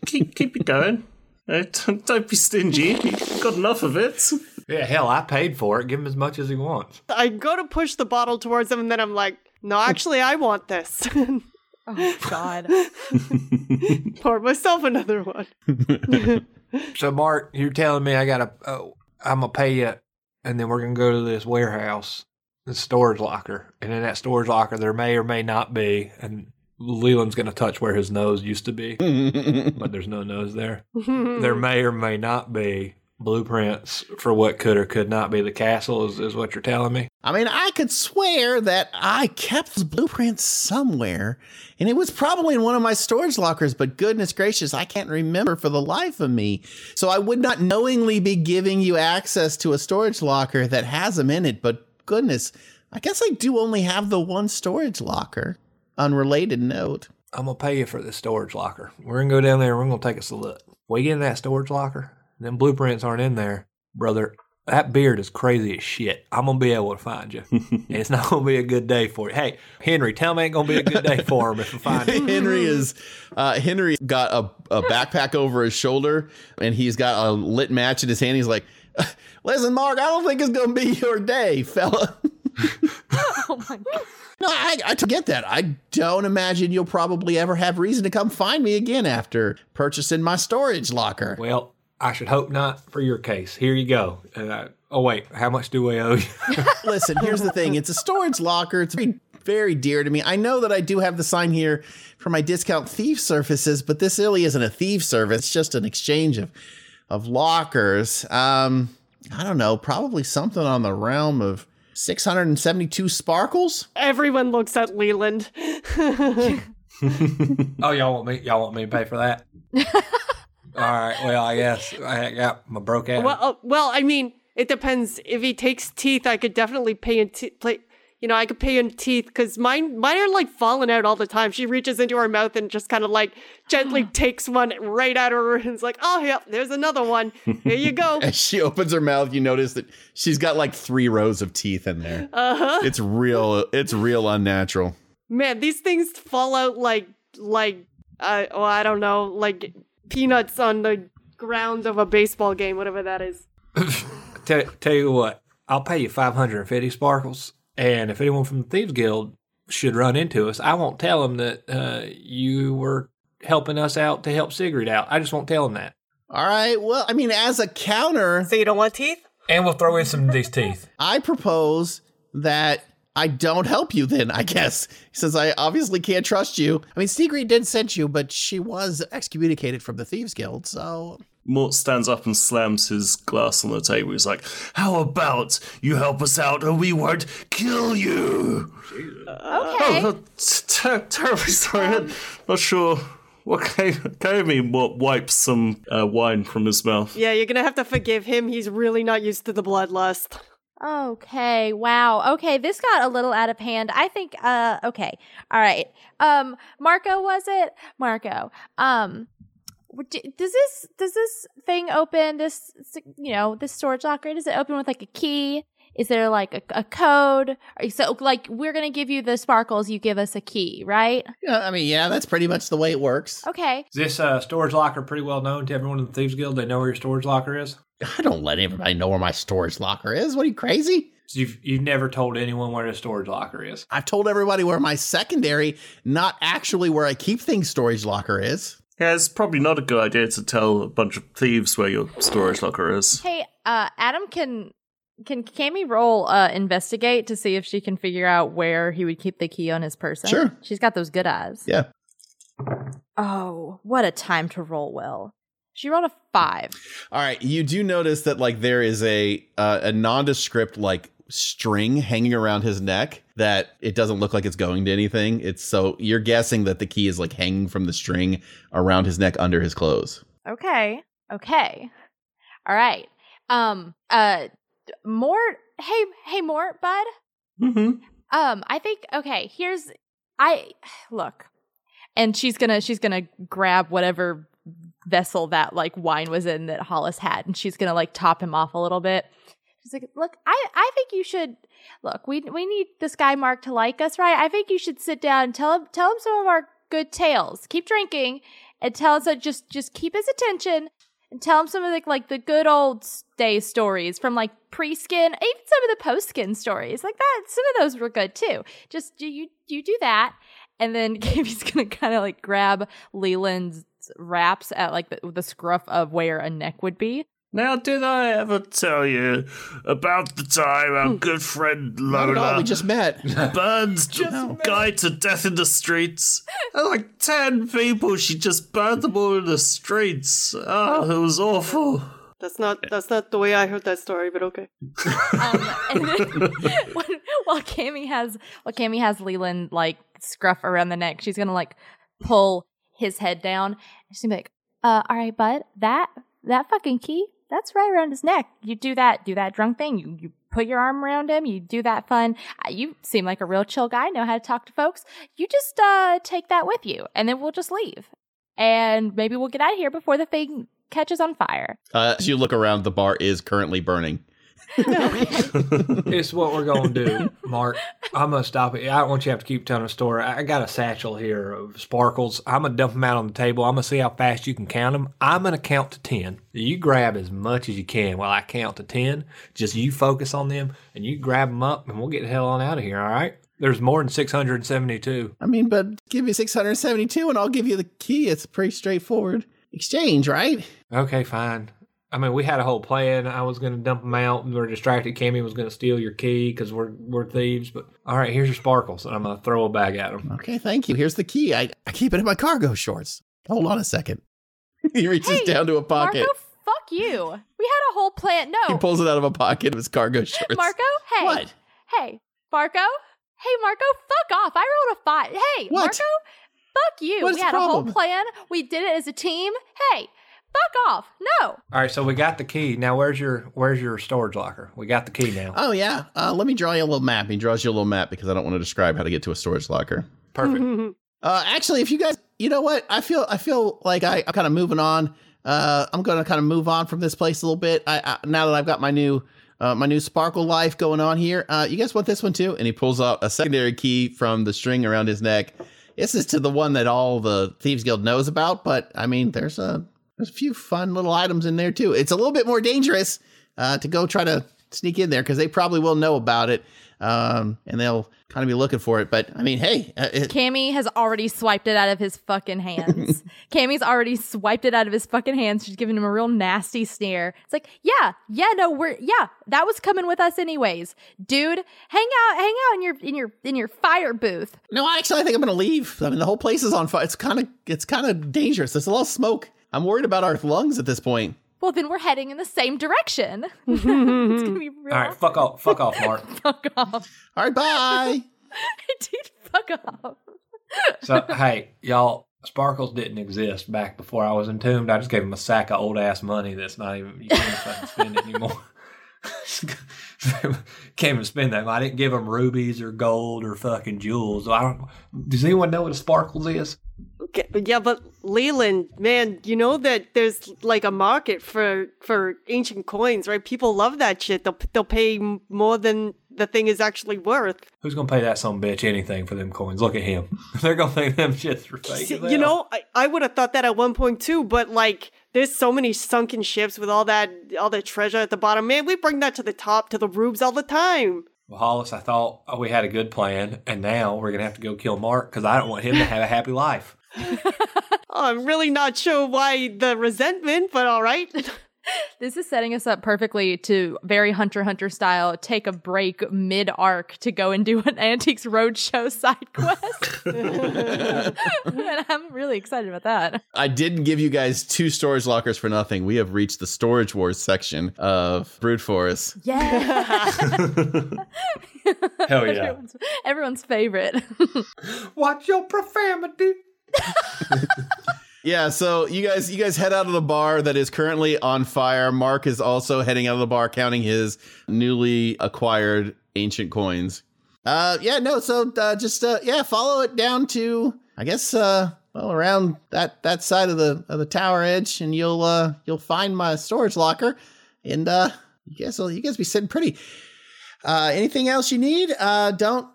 keep keep it going. Uh, don't, don't be stingy. You've got enough of it. Yeah, hell, I paid for it. Give him as much as he wants. I go to push the bottle towards him, and then I'm like, no, actually, I want this. Oh God. Pour myself another one. So, Mark, you're telling me I gotta, uh, I'm gonna pay you, and then we're gonna go to this warehouse, the storage locker, and in that storage locker there may or may not be, and Leland's gonna touch where his nose used to be, but there's no nose there. there may or may not be blueprints for what could or could not be the castle. Is, is what you're telling me? I mean, I could swear that I kept the blueprints somewhere, and it was probably in one of my storage lockers, but goodness gracious, I can't remember for the life of me. So I would not knowingly be giving you access to a storage locker that has them in it, but goodness, I guess I do only have the one storage locker. Unrelated note. I'm gonna pay you for this storage locker. We're gonna go down there and we're gonna take us a look. We get in that storage locker, them blueprints aren't in there, brother. That beard is crazy as shit. I'm gonna be able to find you. and it's not gonna be a good day for you. Hey, Henry, tell me ain't gonna be a good day for him if I find him. Henry is uh, Henry got a, a backpack over his shoulder and he's got a lit match in his hand. He's like, "Listen, Mark, I don't think it's gonna be your day, fella." Oh my God. no, I, I get that. I don't imagine you'll probably ever have reason to come find me again after purchasing my storage locker. Well, I should hope not for your case. Here you go. Uh, oh wait, how much do we owe you? Listen, here's the thing. It's a storage locker. It's very, very dear to me. I know that I do have the sign here for my discount thief services, but this really isn't a thief service. It's just an exchange of of lockers. Um, I don't know, probably something on the realm of 672 sparkles. Everyone looks at Leland. oh, y'all want me? Y'all want me to pay for that? All right. Well, I guess I got my broke ass. Well, uh, well, I mean, it depends. If he takes teeth, I could definitely pay in te- play. You know, I could pay in teeth because mine, mine are like falling out all the time. She reaches into her mouth and just kind of like gently takes one right out of her and is like, "Oh, yeah, there's another one. Here you go." As she opens her mouth, you notice that she's got like three rows of teeth in there. Uh huh. It's real. It's real unnatural. Man, these things fall out like like uh, oh, I don't know, like peanuts on the ground of a baseball game, whatever that is. tell, tell you what, I'll pay you 550 sparkles. And if anyone from the Thieves Guild should run into us, I won't tell them that uh, you were helping us out to help Sigrid out. I just won't tell them that. All right. Well, I mean, as a counter, So you don't want teeth? And we'll throw in some of these teeth. I propose that I don't help you then, I guess, since I obviously can't trust you. I mean, Sigrid did send you, but she was excommunicated from the Thieves Guild, so. Mort stands up and slams his glass on the table. He's like, How about you help us out or we won't kill you? Okay. Oh, ter- terribly sorry. I'm not sure what came, came of me. Mort wipes some uh, wine from his mouth. Yeah, you're gonna have to forgive him. He's really not used to the bloodlust. Okay, wow. Okay, this got a little out of hand. I think uh okay. All right. Um Marco was it? Marco. Um does this does this thing open this you know this storage locker? Does it open with like a key? Is there like a, a code? So like we're gonna give you the sparkles, you give us a key, right? Yeah, I mean, yeah, that's pretty much the way it works. Okay. Is this uh, storage locker pretty well known to everyone in the Thieves Guild? They know where your storage locker is? I don't let everybody know where my storage locker is. What are you crazy? So you've, you've never told anyone where the storage locker is. I've told everybody where my secondary, not actually where I keep things, storage locker is. Yeah, it's probably not a good idea to tell a bunch of thieves where your storage locker is. Hey, uh, Adam can can Cammy roll uh, investigate to see if she can figure out where he would keep the key on his person? Sure. She's got those good eyes. Yeah. Oh, what a time to roll well. She rolled a five. All right, you do notice that like there is a uh, a nondescript like string hanging around his neck that it doesn't look like it's going to anything. It's so you're guessing that the key is like hanging from the string around his neck under his clothes. Okay. Okay. All right. Um. Uh. Mort. Hey. Hey. Mort. Bud. Mm-hmm. Um. I think. Okay. Here's. I look, and she's gonna. She's gonna grab whatever vessel that like wine was in that Hollis had, and she's gonna like top him off a little bit. She's like, "Look, I. I think you should. Look, we we need this guy Mark to like us, right? I think you should sit down and tell him tell him some of our good tales. Keep drinking." And tell us that just just keep his attention and tell him some of the like the good old day stories from like pre-skin, even some of the post-skin stories like that. Some of those were good too. Just do you you do that, and then Gaby's gonna kind of like grab Leland's wraps at like the, the scruff of where a neck would be. Now, did I ever tell you about the time our good friend Not at all. Lola We just met. burned a guy to death in the streets? And like ten people, she just burned them all in the streets. Oh, it was awful. That's not that's not the way I heard that story, but okay. Um, and then when, while Cammy has while Cammy has Leland like scruff around the neck, she's gonna like pull his head down. And she's gonna be like, "Uh, all right, bud, that that fucking key, that's right around his neck. You do that, do that drunk thing. You you put your arm around him. You do that fun. You seem like a real chill guy. Know how to talk to folks. You just uh take that with you, and then we'll just leave, and maybe we'll get out of here before the thing catches on fire." Uh, as you look around, the bar is currently burning. It's what we're going to do, Mark. I'm going to stop it. I don't want you to have to keep telling a story. I got a satchel here of sparkles. I'm going to dump them out on the table. I'm going to see how fast you can count them. I'm going to count to 10. You grab as much as you can while I count to 10. Just you focus on them and you grab them up and we'll get the hell on out of here, all right? There's more than 672. I mean, but give me 672 and I'll give you the key. It's a pretty straightforward exchange, right? Okay, fine. I mean, we had a whole plan. I was going to dump them out. We were distracted. Cammy was going to steal your key because we're we're thieves. But all right, here's your sparkles, and I'm going to throw a bag at them. Okay, thank you. Here's the key. I, I keep it in my cargo shorts. Hold on a second. he reaches Hey, down to a pocket. Marco, fuck you. We had a whole plan. No. He pulls it out of a pocket of his cargo shorts. Marco. Hey, What? Hey, Marco. Hey, Marco. Fuck off. I rolled a five. Hey, What? Marco. Fuck you. What's we the had a whole plan. We did it as a team. Hey, fuck off. No. All right, so we got the key. Now, where's your where's your storage locker? We got the key now. Oh, yeah. Uh, let me draw you a little map. He draws you a little map because I don't want to describe how to get to a storage locker. Perfect. Uh, actually, if you guys, you know what, I feel, I feel like I, I'm kind of moving on. Uh, I'm going to kind of move on from this place a little bit. I, I now that I've got my new, uh, my new sparkle life going on here. Uh, you guys want this one too? And he pulls out a secondary key from the string around his neck. This is to the one that all the Thieves Guild knows about, but I mean, there's a there's a few fun little items in there too. It's a little bit more dangerous uh, to go try to sneak in there because they probably will know about it, um, and they'll kind of be looking for it. But I mean, hey, uh, it, Cammy has already swiped it out of his fucking hands. Cammy's already swiped it out of his fucking hands. She's giving him a real nasty sneer. It's like, yeah, yeah, no, we're yeah, that was coming with us anyways, dude. Hang out, hang out in your in your in your fire booth. no, actually, I think I'm gonna leave. I mean, the whole place is on fire. It's kind of it's kind of dangerous. There's a lot of smoke. I'm worried about our lungs at this point. Well, then we're heading in the same direction. it's gonna be real. All right, fuck off, fuck off, Mark. fuck off, All right, bye. dude. Fuck off. So hey, y'all, sparkles didn't exist back before I was entombed. I just gave him a sack of old ass money that's not even you can't fucking spend anymore. Can't even spend that. I didn't give them rubies or gold or fucking jewels. I don't. Does anyone know what a sparkles is? Okay, yeah, but Leland, man, you know that there's like a market for for ancient coins, right? People love that shit. They'll they'll pay more than the thing is actually worth. Who's gonna pay that some bitch anything for them coins? Look at him. They're gonna think them shits are fake. you know, I, I would have thought that at one point too, but like there's so many sunken ships with all that all that treasure at the bottom. Man, we bring that to the top to the rubes all the time. Well, Hollis, I thought oh, we had a good plan, and now we're gonna have to go kill Mark because I don't want him to have a happy life. Oh, I'm really not sure why the resentment, but all right. This is setting us up perfectly to very hunter hunter style take a break mid arc to go and do an Antiques Roadshow side quest. and I'm really excited about that. I didn't give you guys two storage lockers for nothing. We have reached the storage wars section of Brute Force. Yeah. Hell yeah! everyone's, everyone's favorite. Watch your profanity. Yeah, so you guys you guys head out of the bar that is currently on fire. Mark is also heading out of the bar counting his newly acquired ancient coins. Uh yeah, no, so uh, just uh yeah, follow it down to I guess uh well around that that side of the of the tower edge and you'll uh you'll find my storage locker and uh you guys will you guys be sitting pretty. Uh anything else you need? Uh don't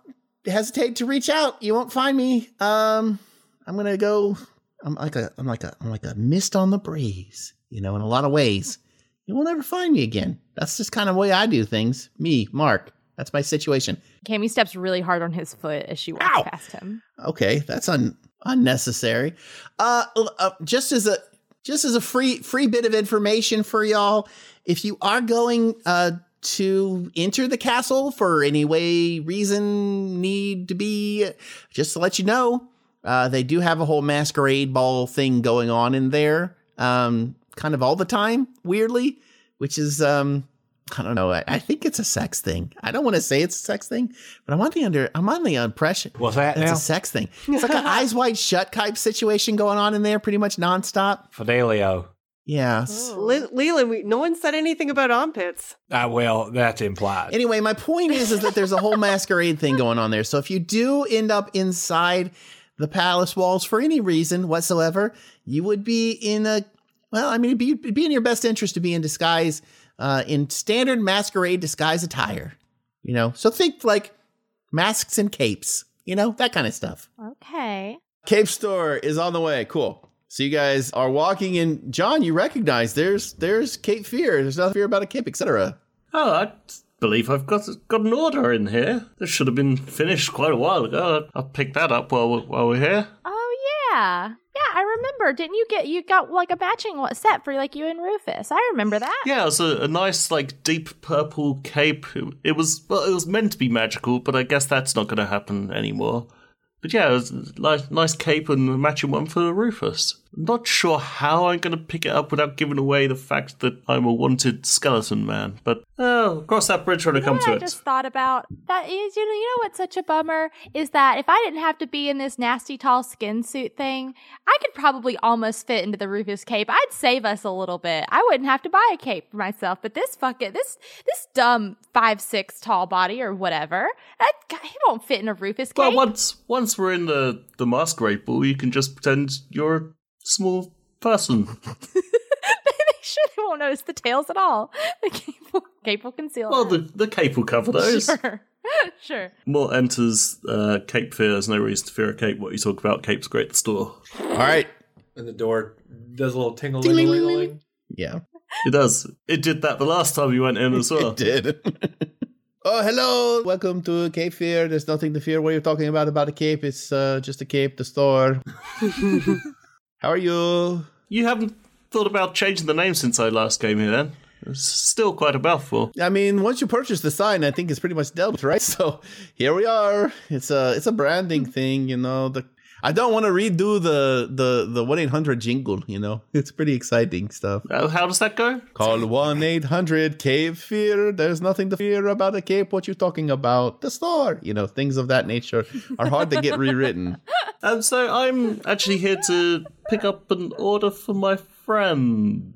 hesitate to reach out. You won't find me. Um I'm to go I'm like a I'm like a I'm like a mist on the breeze, you know, in a lot of ways. You won't ever find me again. That's just kind of the way I do things. Me, Mark. That's my situation. Cammy steps really hard on his foot as she walks Ow! past him. Okay, that's un, unnecessary. Uh, uh, just as a just as a free free bit of information for y'all, if you are going uh to enter the castle for any way reason need to be, just to let you know, uh, they do have a whole masquerade ball thing going on in there, um, kind of all the time, weirdly, which is um, I don't know. I, I think it's a sex thing. I don't want to say it's a sex thing, but I'm on the under. I'm on the impression What's that it's now? a sex thing. It's like an eyes wide shut type situation going on in there, pretty much nonstop. Fidelio. Yeah. s- Le- Leland, we, no one said anything about armpits. Ah, well, that's implied. Anyway, my point is, is that there's a whole masquerade thing going on there. So if you do end up inside the palace walls for any reason whatsoever, you would be in a well. I mean, it'd be, it'd be in your best interest to be in disguise, uh, in standard masquerade disguise attire. You know, so think like masks and capes. You know that kind of stuff. Okay. Cape store is on the way. Cool. So you guys are walking in. John, you recognize there's there's Cape Fear. There's nothing fear about a cape, etc. Oh, I believe I've got got an order in here. This should have been finished quite a while ago. I'll pick that up while we're, while we're here. Oh yeah, yeah. I remember. Didn't you get you got like a matching set for like you and Rufus? I remember that. Yeah, it was a, a nice, like, deep purple cape. It, it was well, it was meant to be magical, but I guess that's not going to happen anymore. But yeah, it was a nice, nice cape and matching one for Rufus. Not sure how I'm going to pick it up without giving away the fact that I'm a wanted skeleton man, but oh, cross that bridge when I You know come to I it. I just thought about that is you know you know what's such a bummer is that if I didn't have to be in this nasty tall skin suit thing, I could probably almost fit into the Rufus cape. I'd save us a little bit. I wouldn't have to buy a cape for myself. But this fuck it, this this dumb five six tall body or whatever, he won't fit in a Rufus cape. Well, once once we're in the the masquerade ball, you can just pretend you're small person. they sure they won't notice the tails at all. The cape will, cape will conceal. Well, that. the the cape will cover those. sure, sure. Mort enters uh, Cape Fear. There's no reason to fear a cape. What you talk about? Cape's great at the store. All right. And the door does a little tingle ling. Yeah, It does. It did that the last time you went in as well. it did. oh, hello. Welcome to Cape Fear. There's nothing to fear. What are you talking about about a cape? It's uh, just a cape, the store. How are you? You haven't thought about changing the name since I last came here. Then it's still quite a mouthful. I mean, once you purchase the sign, I think it's pretty much dealt with, right? So here we are. It's a it's a branding thing, you know. The I don't want to redo the the the one eight hundred jingle, you know. It's pretty exciting stuff. Uh, how does that go? Call one eight hundred cave Fear. There's nothing to fear about a cave. What you're talking about? The store, you know. Things of that nature are hard to get rewritten. Um, so I'm actually here to pick up an order for my friend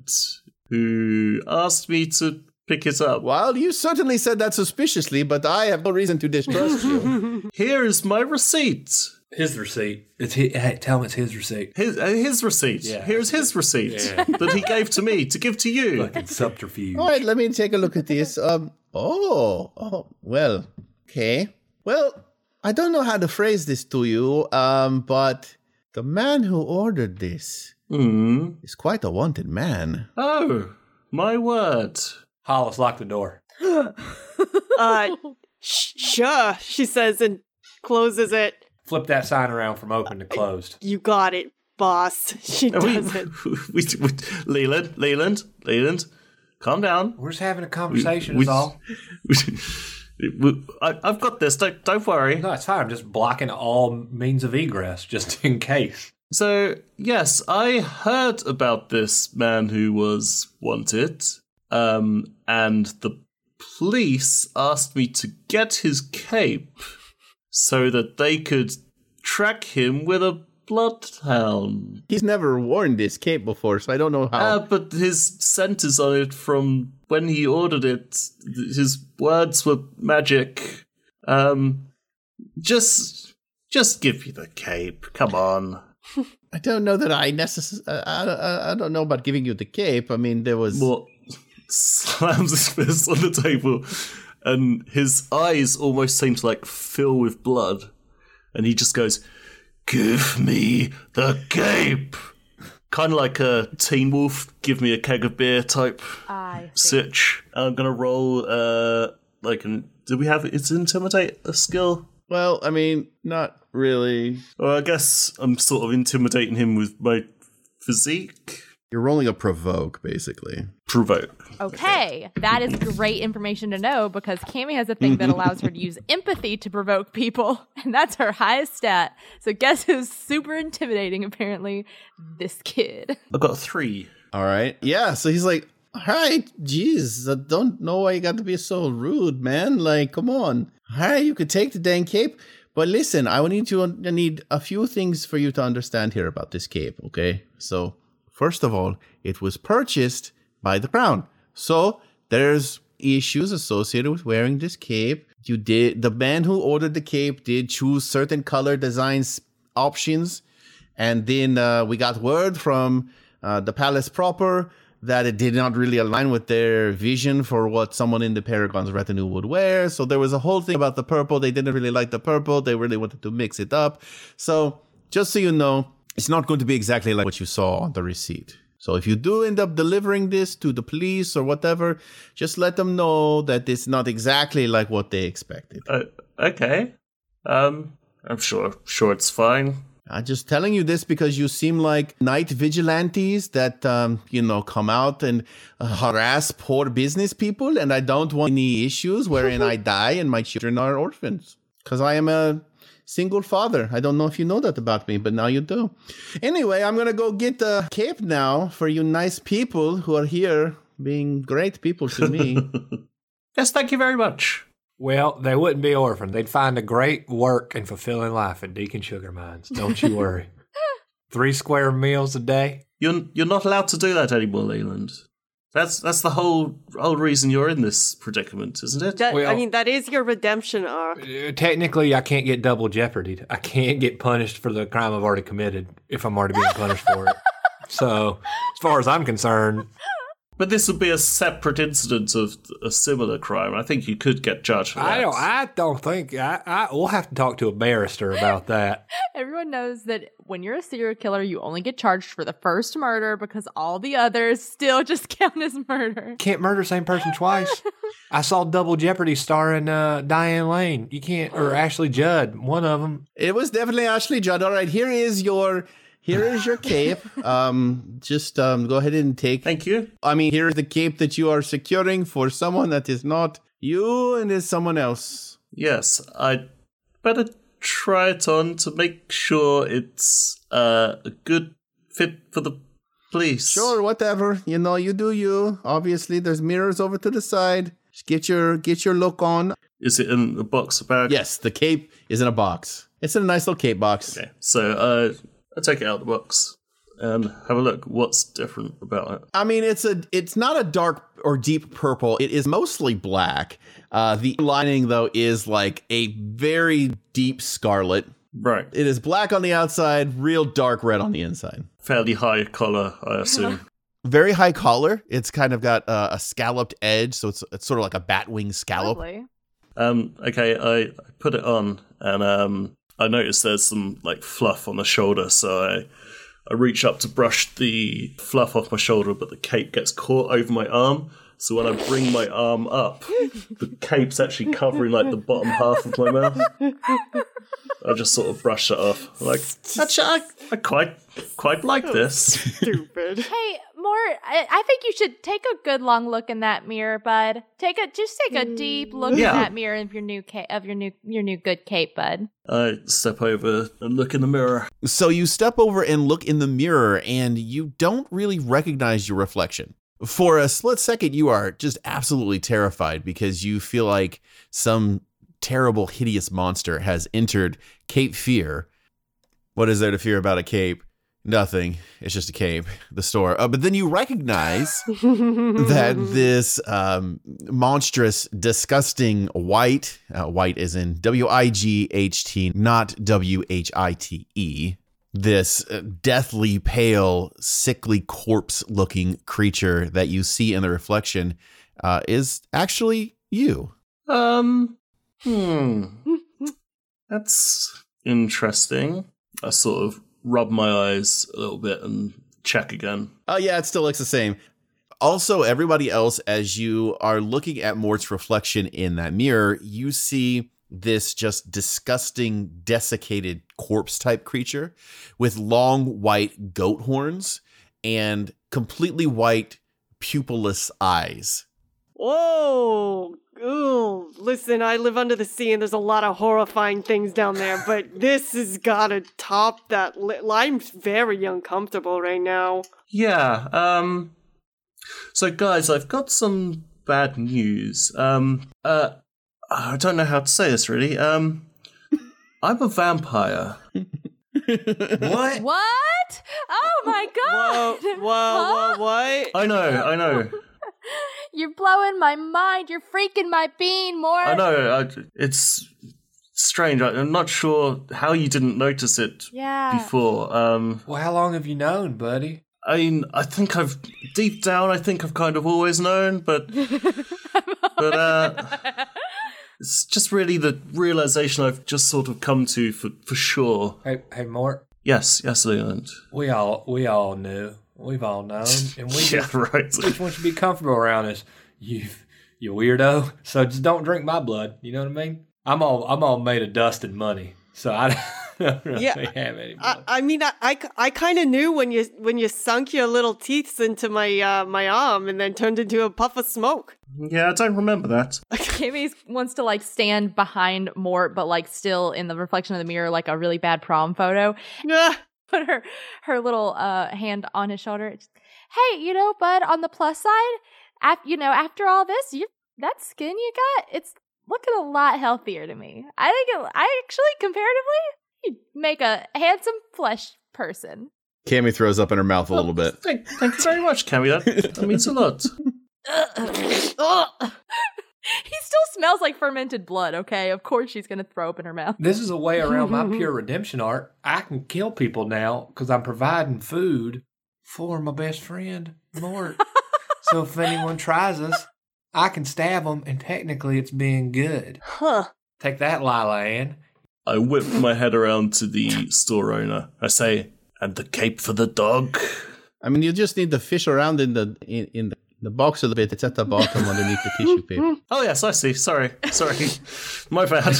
who asked me to pick it up. Well, you certainly said that suspiciously, but I have no reason to distrust you. Here is my receipt. His receipt. It's his, hey, tell him it's his receipt. His, uh, his receipt. Yeah. Here's his receipt Yeah. that he gave to me to give to you. Fucking subterfuge. All right, let me take a look at this. Um, oh, oh, well, okay. Well, I don't know how to phrase this to you, um, but the man who ordered this Hmm. is quite a wanted man. Oh, my word. Hollis, lock the door. Uh, sh- sure, she says and closes it. Flip that sign around from open to closed. You got it, boss. She We, does it. we, we, Leland, Leland, Leland, calm down. We're just having a conversation, We- is all. we- I, I've got this. Don't, don't worry. No, it's fine. I'm just blocking all means of egress just in case. So, yes, I heard about this man who was wanted, um, and the police asked me to get his cape so that they could track him with a bloodhound. He's never worn this cape before, so I don't know how. Uh, but his scent is on it from when he ordered it. His words were magic. Um, just, just give me the cape. Come on. I don't know that I necessarily. I, I, I don't know about giving you the cape. I mean, there was. What slams his fist on the table, and his eyes almost seem to like fill with blood, and he just goes, "Give me the cape." Kind of like a Teen Wolf, give me a keg of beer type I sitch. I'm gonna roll. Uh, like an. Do we have it's intimidate a skill? Well, I mean, not really. Well, I guess I'm sort of intimidating him with my physique. You're rolling a provoke, basically. Provoke. Okay, that is great information to know because Cammy has a thing that allows her to use empathy to provoke people, and that's her highest stat. So guess who's super intimidating? Apparently, this kid. I got three. All right. Yeah. So he's like, all right, jeez, I don't know why you got to be so rude, man. Like, come on. All right, you could take the dang cape. But listen, I will need to I need a few things for you to understand here about this cape, okay? So, first of all, it was purchased by the crown. So, there's issues associated with wearing this cape. You did the man who ordered the cape did choose certain color designs options and then uh, we got word from uh, the palace proper that it did not really align with their vision for what someone in the Paragon's retinue would wear. So there was a whole thing about the purple. They didn't really like the purple. They really wanted to mix it up. So just so you know, it's not going to be exactly like what you saw on the receipt. So if you do end up delivering this to the police or whatever, just let them know that it's not exactly like what they expected. Uh, okay. Um, I'm sure. Sure, it's fine. I'm just telling you this because you seem like night vigilantes that, um, you know, come out and uh, harass poor business people. And I don't want any issues wherein I die and my children are orphans. Because I am a single father. I don't know if you know that about me, but now you do. Anyway, I'm going to go get the cape now for you nice people who are here being great people to me. Yes, thank you very much. Well, they wouldn't be orphaned. They'd find a great work and fulfilling life at Deacon Sugar Mines. Don't you worry. Three square meals a day. You're you're not allowed to do that anymore, Leland. That's that's the whole whole reason you're in this predicament, isn't it? That, I mean, that is your redemption arc. Uh, Technically, I can't get double jeopardy. I can't get punished for the crime I've already committed if I'm already being punished for it. So, as far as I'm concerned, But this would be a separate incident of a similar crime. I think you could get judged for that. I don't. I don't think. I, I we'll have to talk to a barrister about that. Everyone knows that when you're a serial killer, you only get charged for the first murder because all the others still just count as murder. Can't murder the same person twice. I saw Double Jeopardy starring uh, Diane Lane. You can't, or Ashley Judd. One of them. it was definitely Ashley Judd. All right, here is your. Here is your cape. Um, just um, go ahead and take Thank you. I mean, here's the cape that you are securing for someone that is not you and is someone else. Yes, I'd better try it on to make sure it's uh, a good fit for the police. Sure, whatever. You know, you do you. Obviously, there's mirrors over to the side. Just get your get your look on. Is it in a box bag? Yes, the cape is in a box. It's in a nice little cape box. Okay. So uh, I take it out of the box. and have a look. What's different about it? I mean, it's a it's not a dark or deep purple. It is mostly black. Uh, the lining though is like a very deep scarlet. Right. It is black on the outside, real dark red on the inside. Fairly high collar, I assume. Very high collar. It's kind of got uh, a scalloped edge, so it's it's sort of like a batwing scallop. Lovely. um, okay, I, I put it on, and um, I noticed there's some like fluff on the shoulder, so I I reach up to brush the fluff off my shoulder, but the cape gets caught over my arm. So when I bring my arm up, the cape's actually covering like the bottom half of my mouth. I just sort of brush it off. Like, actually, I, I quite quite like this. Stupid. Hey, Mort, I, I think you should take a good long look in that mirror, bud. Take a just take a deep look Yeah. in that mirror of your new ca- of your new your new good cape, bud. I step over and look in the mirror. So you step over and look in the mirror, and you don't really recognize your reflection. For a split second, you are just absolutely terrified because you feel like some terrible, hideous monster has entered Cape Fear. What is there to fear about a cape? Nothing. It's just a cape. The store. Uh, but then you recognize that this um, monstrous, disgusting white, uh, white is in W I G H T, not W H I T E, this uh, deathly pale, sickly corpse looking creature that you see in the reflection uh, is actually you. Um, hmm. That's interesting. I sort of rub my eyes a little bit and check again. Oh, yeah, it still looks the same. Also, everybody else, as you are looking at Mort's reflection in that mirror, you see this just disgusting, desiccated corpse type creature with long white goat horns and completely white, pupilless eyes. Whoa. Ooh, listen, I live under the sea and there's a lot of horrifying things down there, but this has got to top that. Li- I'm very uncomfortable right now. Yeah, um, so guys, I've got some bad news. Um, uh, I don't know how to say this really. Um, I'm a vampire. What? What? Oh my Whoa, god! whoa, whoa, what? I know, I know, You're blowing my mind. You're freaking my bean, Mort. I know. I, it's strange. I, I'm not sure how you didn't notice it Yeah. before. Um, Well, how long have you known, buddy? I mean, I think I've deep down, I think I've kind of always known, but but uh, it's just really the realization I've just sort of come to for for sure. Hey, hey, Mort. Yes, yes, Leland. We all we all knew. We've all known, and we yeah, just, right. we just want you to be comfortable around us. You you weirdo. So just don't drink my blood. You know what I mean? I'm all I'm all made of dust and money, so I don't really Yeah, have any I. I mean, I, I, I kind of knew when you when you sunk your little teeth into my uh, my arm and then turned into a puff of smoke. Yeah, I don't remember that. Kimmy wants to like stand behind Mort, but like still in the reflection of the mirror, like a really bad prom photo. Ah, Put her her little uh hand on his shoulder. It's, hey, you know, bud. On the plus side, af- you know, after all this, you that skin you got, it's looking a lot healthier to me. I think it, I actually comparatively, you make a handsome flesh person. Cammy throws up in her mouth a little bit. Thank, thank you very much, Cammy. That, that means a lot. Ugh. he still smells like fermented blood. Okay, of course she's gonna throw up in her mouth. This is a way around my pure redemption art. I can kill people now because I'm providing food for my best friend, Mort. so if anyone tries us, I can stab them, and technically it's being good. huh. Take that, Lila Ann. I whip my head around to the store owner. I say, "And the cape for the dog." I mean, you just need to fish around in the in, in the, the box of the bit. It's at the bottom underneath the tissue paper. Oh yes, I see. Sorry, sorry, my bad.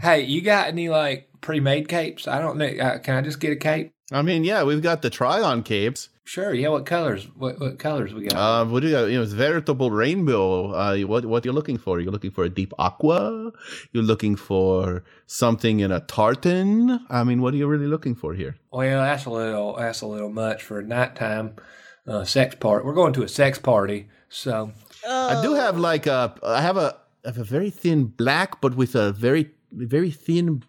Hey, you got any like pre-made capes? I don't know. Uh, can I just get a cape? I mean, yeah, we've got the try-on capes. Sure. Yeah. What colors? What what colors we got? Uh, what do you got? You know, it's veritable rainbow. Uh, what what you're looking for? You're looking for a deep aqua. You're looking for something in a tartan. I mean, what are you really looking for here? well, that's a little that's a little much for a nighttime uh, sex party. We're going to a sex party, so I do have like a. I have a. I have a very thin black, but with a very very thin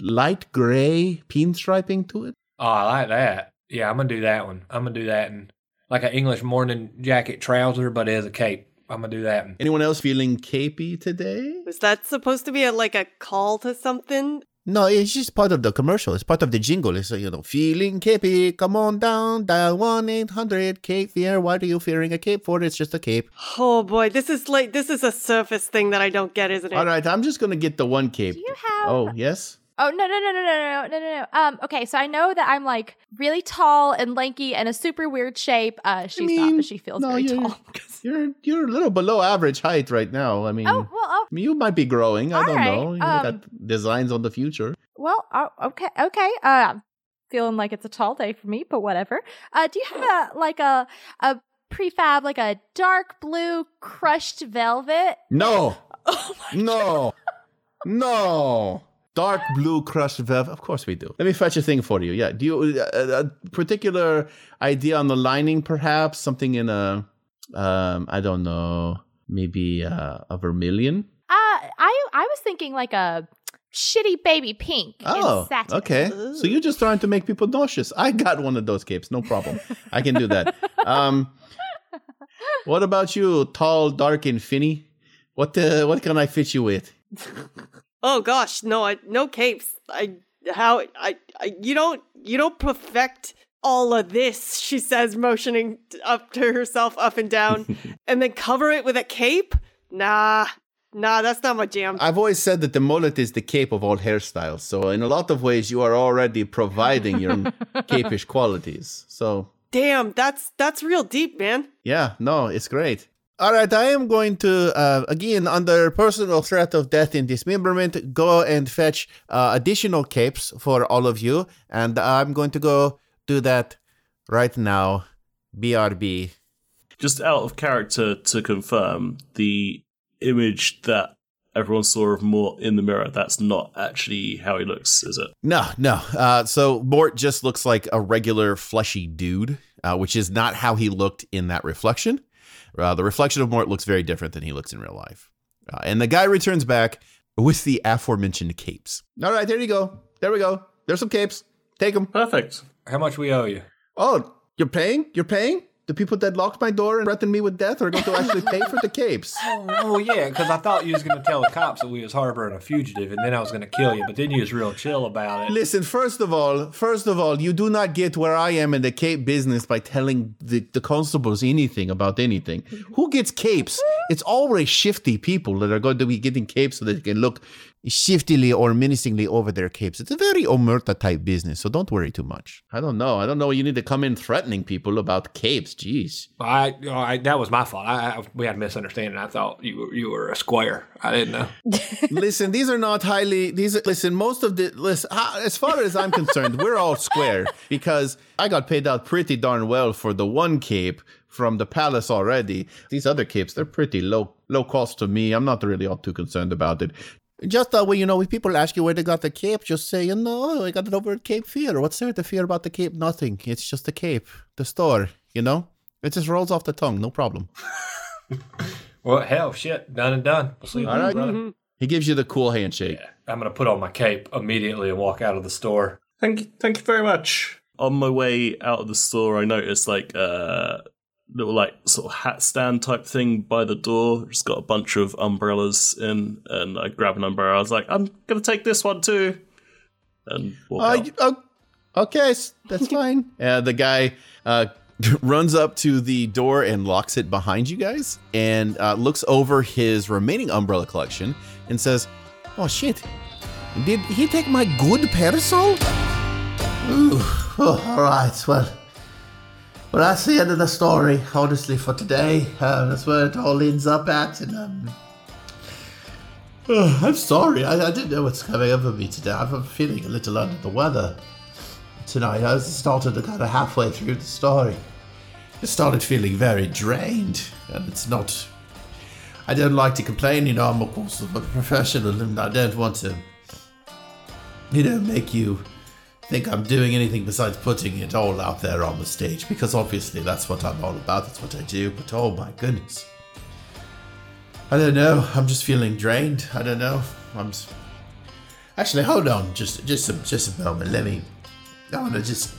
light gray pinstriping to it. Oh, I like that. Yeah, I'm gonna do that one. I'm gonna do that and like an English morning jacket trouser, but as a cape. I'm gonna do that. Anyone else feeling capey today? Was that supposed to be a, like a call to something? No, it's just part of the commercial. It's part of the jingle. It's you know, feeling capey. Come on down, dial one eight hundred Cape Fear. What are you fearing a cape for? It's just a cape. Oh boy, this is like this is a surface thing that I don't get, isn't it? All right, I'm just gonna get the one cape. Do you have? Oh yes. Oh no no no no no no no no no. Um. Okay, so I know that I'm like really tall and lanky and a super weird shape. Uh, she's not, but she feels no, very you're, tall. You're you're a little below average height right now. I mean, Oh well. Oh I mean, you might be growing. I All don't right, know. You um, got designs on the future. well. Oh, okay. Okay. Uh, I'm feeling like it's a tall day for me, but whatever. Uh, do you have a like a a prefab like a dark blue crushed velvet? No, Oh my. no, no. Dark blue crushed velvet. Of course we do. Let me fetch a thing for you. Yeah. Do you a, a particular idea on the lining? Perhaps something in a um I don't know maybe uh, a vermilion. Uh, I I was thinking like a shitty baby pink. Oh, okay. So you're just trying to make people nauseous. I got one of those capes, no problem. I can do that. Um, what about you, tall, dark, and finny? What uh, what can I fit you with? Oh gosh, no, I, no capes. I how I, I you don't you don't perfect all of this. She says, motioning up to herself, up and down, and then cover it with a cape. Nah, nah, that's not my jam. I've always said that the mullet is the cape of all hairstyles. So in a lot of ways, you are already providing your capish qualities. So Damn, that's that's real deep, man. Yeah, no, it's great. All right, I am going to, uh, again, under personal threat of death and dismemberment, go and fetch uh, additional capes for all of you. And I'm going to go do that right now. BRB. Just out of character to confirm, the image that everyone saw of Mort in the mirror, that's not actually how he looks, is it? No, no. Uh, so Mort just looks like a regular fleshy dude, uh, which is not how he looked in that reflection. Uh, the reflection of Mort looks very different than he looks in real life. Uh, and the guy returns back with the aforementioned capes. All right, there you go. There we go. There's some capes. Take them. Perfect. How much we owe you? Oh, you're paying? You're paying? The people that locked my door and threatened me with death are going to actually pay for the capes. Oh, oh yeah, because I thought you was gonna tell the cops that we was harboring a fugitive, and then I was gonna kill you. But then you was real chill about it. Listen, first of all, first of all, you do not get where I am in the cape business by telling the, the constables anything about anything. Who gets capes? It's always shifty people that are going to be getting capes so that they can look shiftily or menacingly over their capes. It's a very omerta type business, so don't worry too much. I don't know. I don't know. You need to come in threatening people about capes. Jeez. I, you know, I that was my fault. I, I we had a misunderstanding. I thought you were you were a square. I didn't know. listen, these are not highly. These listen. Most of the listen. As far as I'm concerned, we're all square because I got paid out pretty darn well for the one cape from the palace already. These other capes, they're pretty low low cost to me. I'm not really all too concerned about it. Just that way, you know, if people ask you where they got the cape, just say, you know, oh, I got it over at Cape Fear. What's there to fear about the cape? Nothing. It's just the cape, the store. You know, it just rolls off the tongue, no problem. Well, hell, shit, done and done. We'll see you All later, right. brother. Mm-hmm. He gives you the cool handshake. I'm gonna put on my cape immediately and walk out of the store. Thank you, thank you very much. On my way out of the store, I noticed like a little like sort of hat stand type thing by the door. It's got a bunch of umbrellas in, and I grab an umbrella. I was like, I'm gonna take this one too, and walk Uh, out. y- oh, okay, that's fine. Uh, the guy uh, runs up to the door and locks it behind you guys and uh, looks over his remaining umbrella collection and says, Oh shit, did he take my good parasol? Ooh, oh, all right. Well, well, that's the end of the story. Honestly, for today, uh, that's where it all ends up at. And um, oh, I'm sorry. I, I didn't know what's coming over me today. I'm feeling a little under the weather tonight. I started kind of halfway through the story. I started feeling very drained, and it's not. I don't like to complain, you know. I'm of course a professional, and I don't want to, you know, make you think I'm doing anything besides putting it all out there on the stage because obviously that's what I'm all about. That's what I do. But oh my goodness, I don't know. I'm just feeling drained. I don't know. I'm. s- Actually, hold on, just just a, just a moment. Let me. I want to just.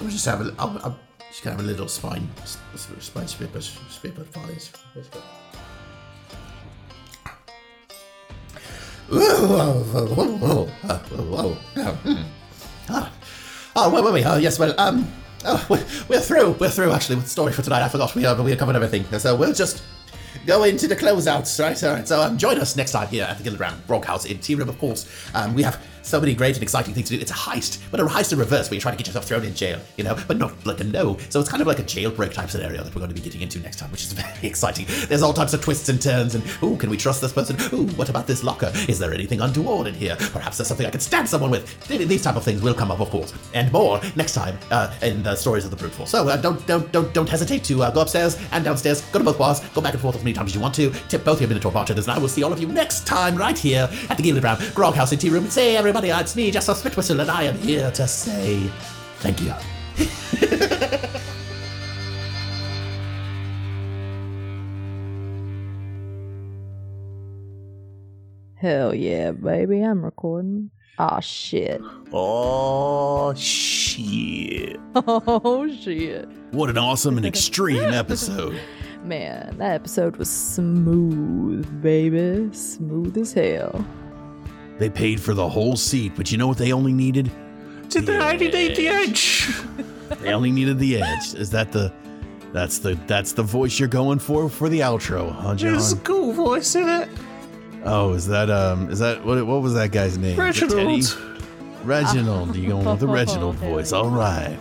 I'll just have a. I'm just gonna have a little spine s- s- spine spit but spit but follies. Whoa, whoa, whoa, whoa, whoa, uh, whoa, whoa. Oh, hmm. Ah. Oh, wait, wait, wait. Oh, yes, well, um, oh, we're, we're through. We're through, actually, with the story for tonight. I forgot we, uh, we covered everything. So we'll just go into the closeouts, right? All right. So um, join us next time here at the Gillibrand Brockhouse in Tea Room, of course. Um, we have so many great and exciting things to do. It's a heist, but a heist in reverse where you're trying to get yourself thrown in jail, you know, but not like a no. So it's kind of like a jailbreak type scenario that we're going to be getting into next time, which is very exciting. There's all types of twists and turns, and ooh, can we trust this person? Ooh, what about this locker? Is there anything untoward in here? Perhaps there's something I can stab someone with. These type of things will come up, of course, and more next time uh, in the stories of the brute force. So uh, don't don't don't don't hesitate to uh, go upstairs and downstairs. Go to both bars. Go back and forth as many times as you want to. Tip both your Minotaur bartenders, and I will see all of you next time right here at the Gilly Brown Grog House in Tea Room. Say, everybody, uh, it's me, Jasper Spitwhistle, and I am here to say thank you. Hell yeah, baby, I'm recording. Aw, shit. Oh shit! Oh, shit. What an awesome and extreme episode. Man, that episode was smooth, baby. Smooth as hell. They paid for the whole seat, but you know what they only needed? Did they only need the edge? They only needed the edge. Is that the that's the that's the voice you're going for for the outro, huh, John? There's a cool voice in it. Oh, is that um is that what what was that guy's name? Is Teddy? Reginald. Reginald. You going with the Reginald voice. All right.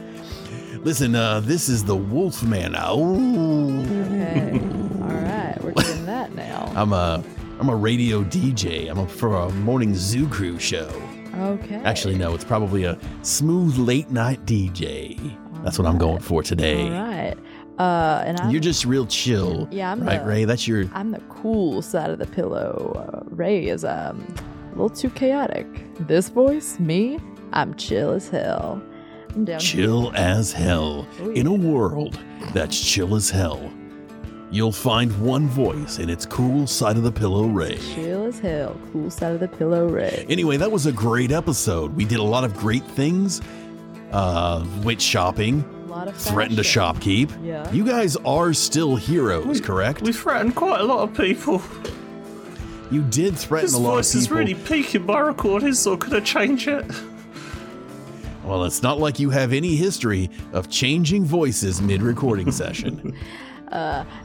Listen, uh, this is the Wolfman. Oh, Okay. All right, we're doing that now. I'm a I'm a radio DJ. I'm a, for a morning zoo crew show. Okay. Actually, no, it's probably a smooth late night DJ. That's what I'm going for today. All right. Uh, and I'm, You're just real chill. Yeah, I'm right, the- Ray. That's your I'm the cool side of the pillow. Uh, Ray is um a little too chaotic. This voice, me, I'm chill as hell. I'm down chill as hell. Oh, In a world that's chill as hell, you'll find one voice, in it's cool side of the pillow, Ray. Chill as hell. Cool side of the pillow, Ray. Anyway, that was a great episode. We did a lot of great things. Uh, went shopping, A lot of threatened to fashion. shopkeep. Yeah. You guys are still heroes, correct? We threatened quite a lot of people. You did threaten His a lot of voice of is really peaking my recording, so could I change it? Well, it's not like you have any history of changing voices mid-recording session.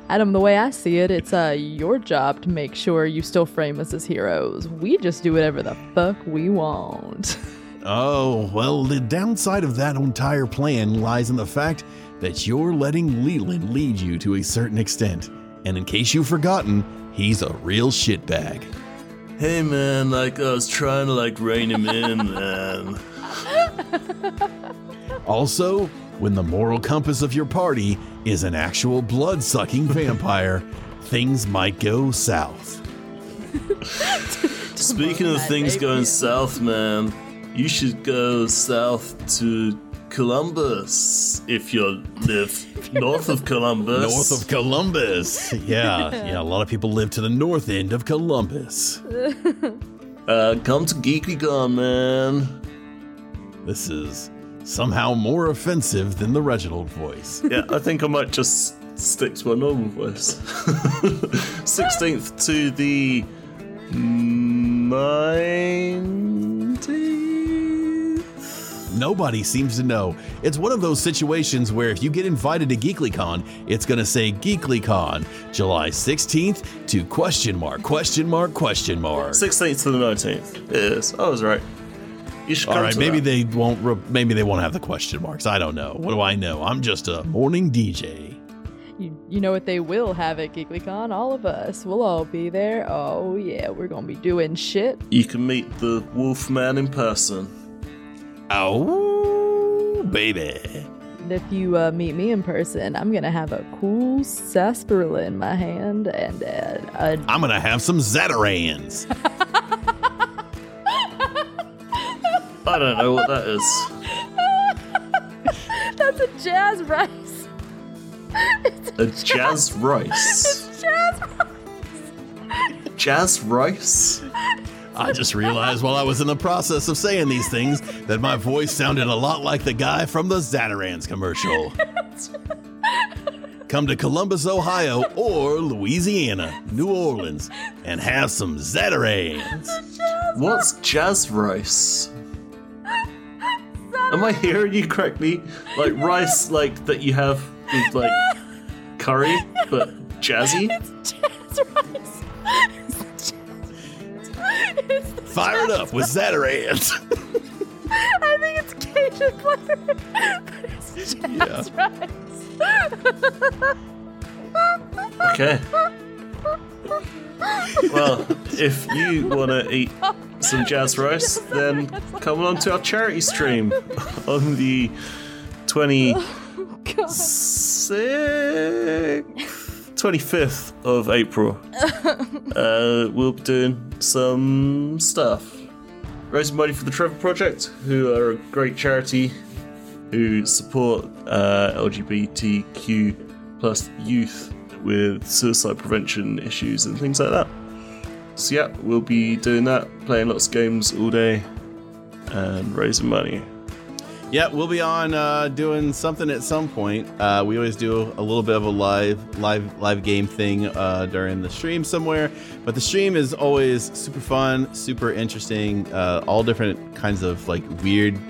Adam, the way I see it, it's uh your job to make sure you still frame us as heroes. We just do whatever the fuck we want. Oh, well, the downside of that entire plan lies in the fact that you're letting Leland lead you to a certain extent. And in case you've forgotten, he's a real shitbag. Hey man, like I was trying to like rein him in, man. Also, when the moral compass of your party is an actual blood sucking vampire, things might go south. Speaking of things may going south, man, you should go south to Columbus if you live north of Columbus. North of Columbus. Yeah, yeah, a lot of people live to the north end of Columbus. Uh, come to GeekyCon, man. This is somehow more offensive than the Reginald voice. Yeah, I think I might just stick to my normal voice. 16th to the 19th. Nobody seems to know. It's one of those situations where if you get invited to GeeklyCon, it's going to say GeeklyCon, July 16th to question mark, question mark, question mark. 16th to the 19th. Yes, I was right. You should All come right, to maybe that. they won't. Re- maybe they won't have the question marks. I don't know. What do I know? I'm just a morning DJ. You, you know what they will have at GeeklyCon? All of us. We'll all be there. Oh, yeah, we're gonna be doing shit. You can meet the Wolfman in person. Oh, baby. And if you uh, meet me in person, I'm gonna have a cool sarsaparilla in my hand and uh, a I'm gonna have some Zatarain's. don't know what that is. That's a jazz rice. A jazz rice. jazz rice. Jazz rice? I just realized while I was in the process of saying these things that my voice sounded a lot like the guy from the Zatarain's commercial. Come to Columbus, Ohio, or Louisiana, New Orleans, and have some Zatarain's. What's jazz rice? Am I hearing you correctly? Like rice, like that you have with like curry, but jazzy. Jazz rice. It's jazz- it's the Fire it up with Zatarain's. I think it's Cajun flavor, but it's jazz rice. Okay. Well, if you want to eat some jazz rice, then come along to our charity stream on the 26th, 25th of April. Uh, we'll be doing some stuff. Raising money for the Trevor Project, who are a great charity who support uh, LGBTQ plus youth with suicide prevention issues and things like that. So yeah, we'll be doing that, playing lots of games all day, and raising money. Yeah, we'll be on uh, doing something at some point. Uh, we always do a little bit of a live, live, live game thing uh, during the stream somewhere. But the stream is always super fun, super interesting. Uh, all different kinds of like weird,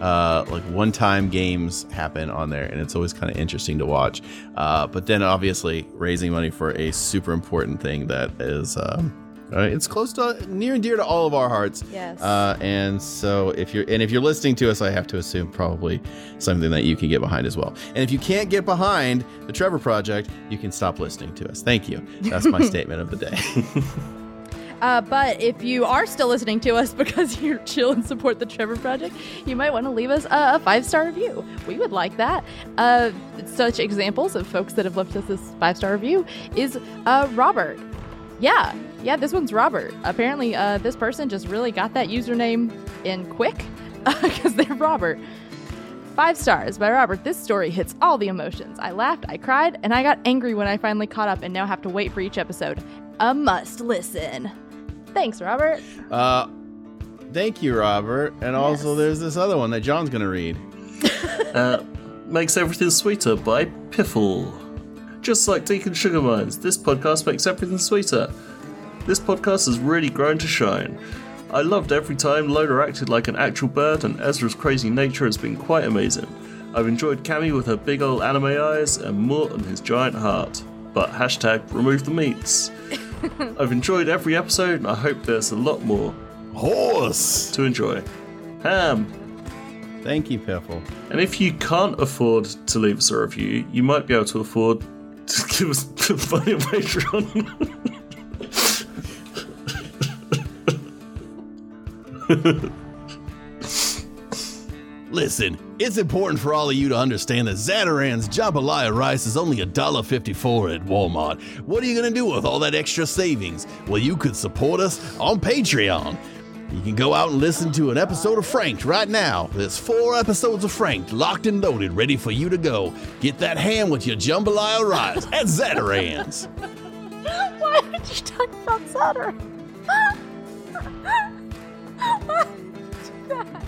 uh, like one-time games happen on there, and it's always kind of interesting to watch. Uh, but then obviously raising money for a super important thing that is. Um, uh, it's close to near and dear to all of our hearts. Yes. Uh, and so if you're and if you're listening to us, I have to assume probably something that you can get behind as well. And if you can't get behind the Trevor Project, you can stop listening to us. Thank you. That's my statement of the day. Uh, but if you are still listening to us because you're chill and support the Trevor Project, you might want to leave us a, a five star review. We would like that. Uh, such examples of folks that have left us this five star review is uh, Robert. Yeah, yeah, this one's Robert. Apparently, uh, this person just really got that username in quick because they're Robert. Five stars by Robert. This story hits all the emotions. I laughed, I cried, and I got angry when I finally caught up and now have to wait for each episode. A must listen. Thanks, Robert. uh, thank you, Robert. And also, Yes. there's this other one that John's gonna read. Uh, makes everything sweeter by Piffle. Just like Deacon Sugar Mines, this podcast makes everything sweeter. This podcast has really grown to shine. I loved every time Lola acted like an actual bird, and Ezra's crazy nature has been quite amazing. I've enjoyed Cammy with her big old anime eyes and Mort and his giant heart. But hashtag remove the meats. I've enjoyed every episode, and I hope there's a lot more Horse. to enjoy. Ham, Thank you, Piffle. and if you can't afford to leave us a review, you might be able to afford to give us money on Patreon. Listen, it's important for all of you to understand that Zatarain's jambalaya rice is only $1.54 at Walmart. What are you going to do with all that extra savings? Well, you could support us on Patreon. You can go out and listen to an episode of Franked right now. There's four episodes of Franked locked and loaded, ready for you to go. Get that ham with your jambalaya rice at Zatarain's. Why would you talk about Saturn?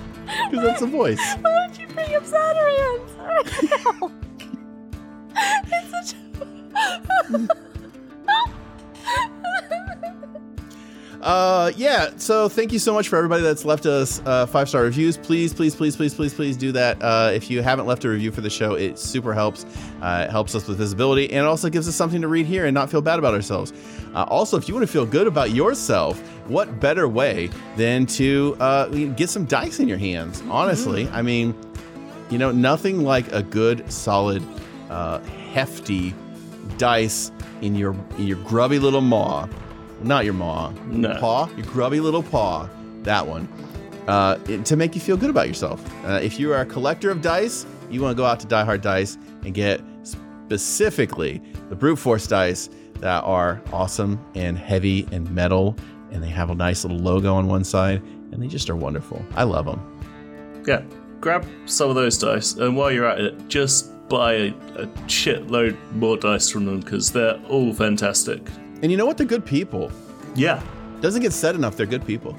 Because that's the voice. Why would you bring up Saturans right it's such Uh, yeah. So thank you so much for everybody that's left us uh, five star reviews. Please, please, please, please, please, please do that. Uh, if you haven't left a review for the show, it super helps. Uh, it helps us with visibility, and it also gives us something to read here and not feel bad about ourselves. Uh, also, if you want to feel good about yourself, what better way than to uh, get some dice in your hands? Honestly, I mean, you know, nothing like a good, solid, uh, hefty dice in your in your grubby little maw. Not your maw, No. paw, your grubby little paw. That one. Uh, it- to make you feel good about yourself. Uh, if you are a collector of dice, you want to go out to Die Hard Dice and get specifically the brute force dice that are awesome and heavy and metal, and they have a nice little logo on one side, and they just are wonderful. I love them. yeah, grab some of those dice, and while you're at it, just buy a, a shitload more dice from them because they're all fantastic. And you know what? They're good people. Yeah, Doesn't get said enough. They're good people.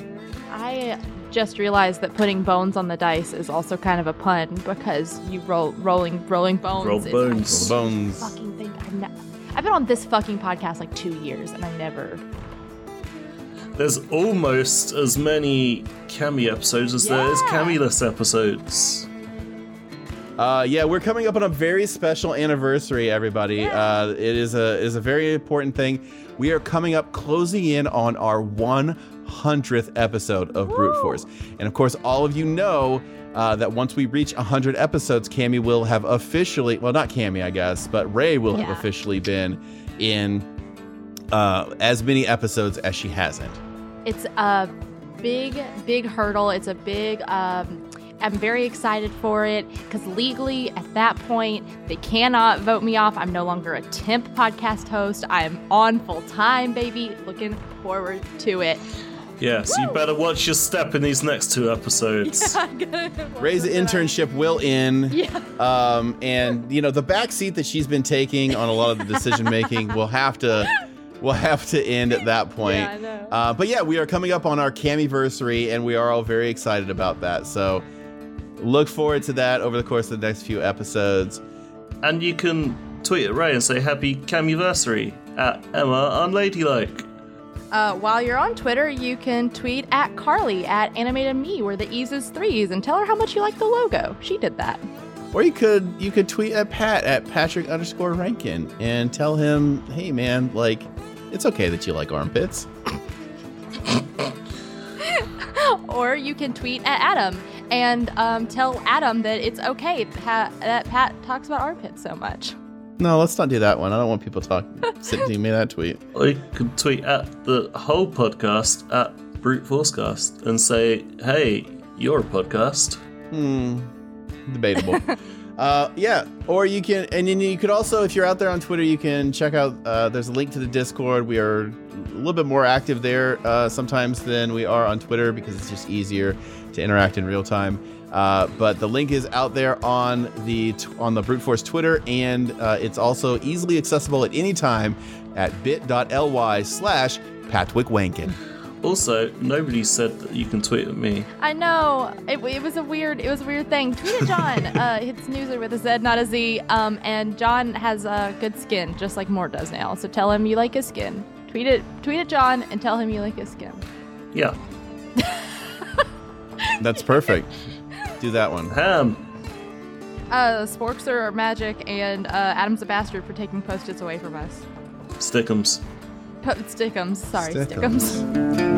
I just realized that putting bones on the dice is also kind of a pun because you roll rolling rolling bones. Roll is bones. The bones. Fucking thing. I've, ne- I've been on this fucking podcast like two years and I never. There's almost as many Cammy episodes as there is Yeah. Camulus episodes. Uh, yeah, we're coming up on a very special anniversary, everybody. Uh, it is a is a very important thing. We are coming up, closing in on our 100th episode of Brute Force, and of course, all of you know uh, that once we reach 100 episodes, Cammy will have officially well, not Cammy, I guess, but Ray will have officially been in uh, as many episodes as she hasn't. It's a big, big hurdle. It's a big. Um, I'm very excited for it because legally, at that point, they cannot vote me off. I'm no longer a temp podcast host. I am on full time, baby. Looking forward to it. Yes, you better watch your step in these next two episodes. Ray's internship will end. Yeah. Um, and you know the back seat that she's been taking on a lot of the decision making will have to will have to end at that point. Yeah, I know. Uh, but yeah, we are coming up on our Camiversary, and we are all very excited about that. So look forward to that over the course of the next few episodes. and you can tweet at Ray and say happy Camiversary at Emma Unladylike. Uh, while you're on Twitter, you can tweet at Carly at Animated Me, where the E's is threes, and tell her how much you like the logo. She did that. Or you could you could tweet at Pat at Patrick underscore Rankin and tell him, hey man, like it's okay that you like armpits. Or you can tweet at Adam and um, tell Adam that it's okay that, that Pat talks about armpits so much. No, let's not do that one. I don't want people talking sending me that tweet. Or you can tweet at the whole podcast at Brute Forcecast and say, hey, you're a podcast. Hmm. Debatable. uh, yeah. Or you can, and then you could also, if you're out there on Twitter, you can check out. Uh, there's a link to the Discord. We are a little bit more active there uh, sometimes than we are on Twitter because it's just easier to interact in real time. Uh, but the link is out there on the on the Brute Force Twitter, and uh, it's also easily accessible at any time at bit.ly slash Patwick Wankin. Also, nobody said that you can tweet at me. I know it, it was a weird it was a weird thing. Tweet at John. uh, it's Snoozer with a Z, not a Z. Um, and John has uh, good skin, just like Mort does now. So tell him you like his skin. Tweet it. Tweet at John and tell him you like his skin. Yeah. That's perfect. Do that one. Ham. Uh, Sporks are magic, and uh, Adam's a bastard for taking post-its away from us. Stickums. Po- stickums, sorry, Stickums. stickums.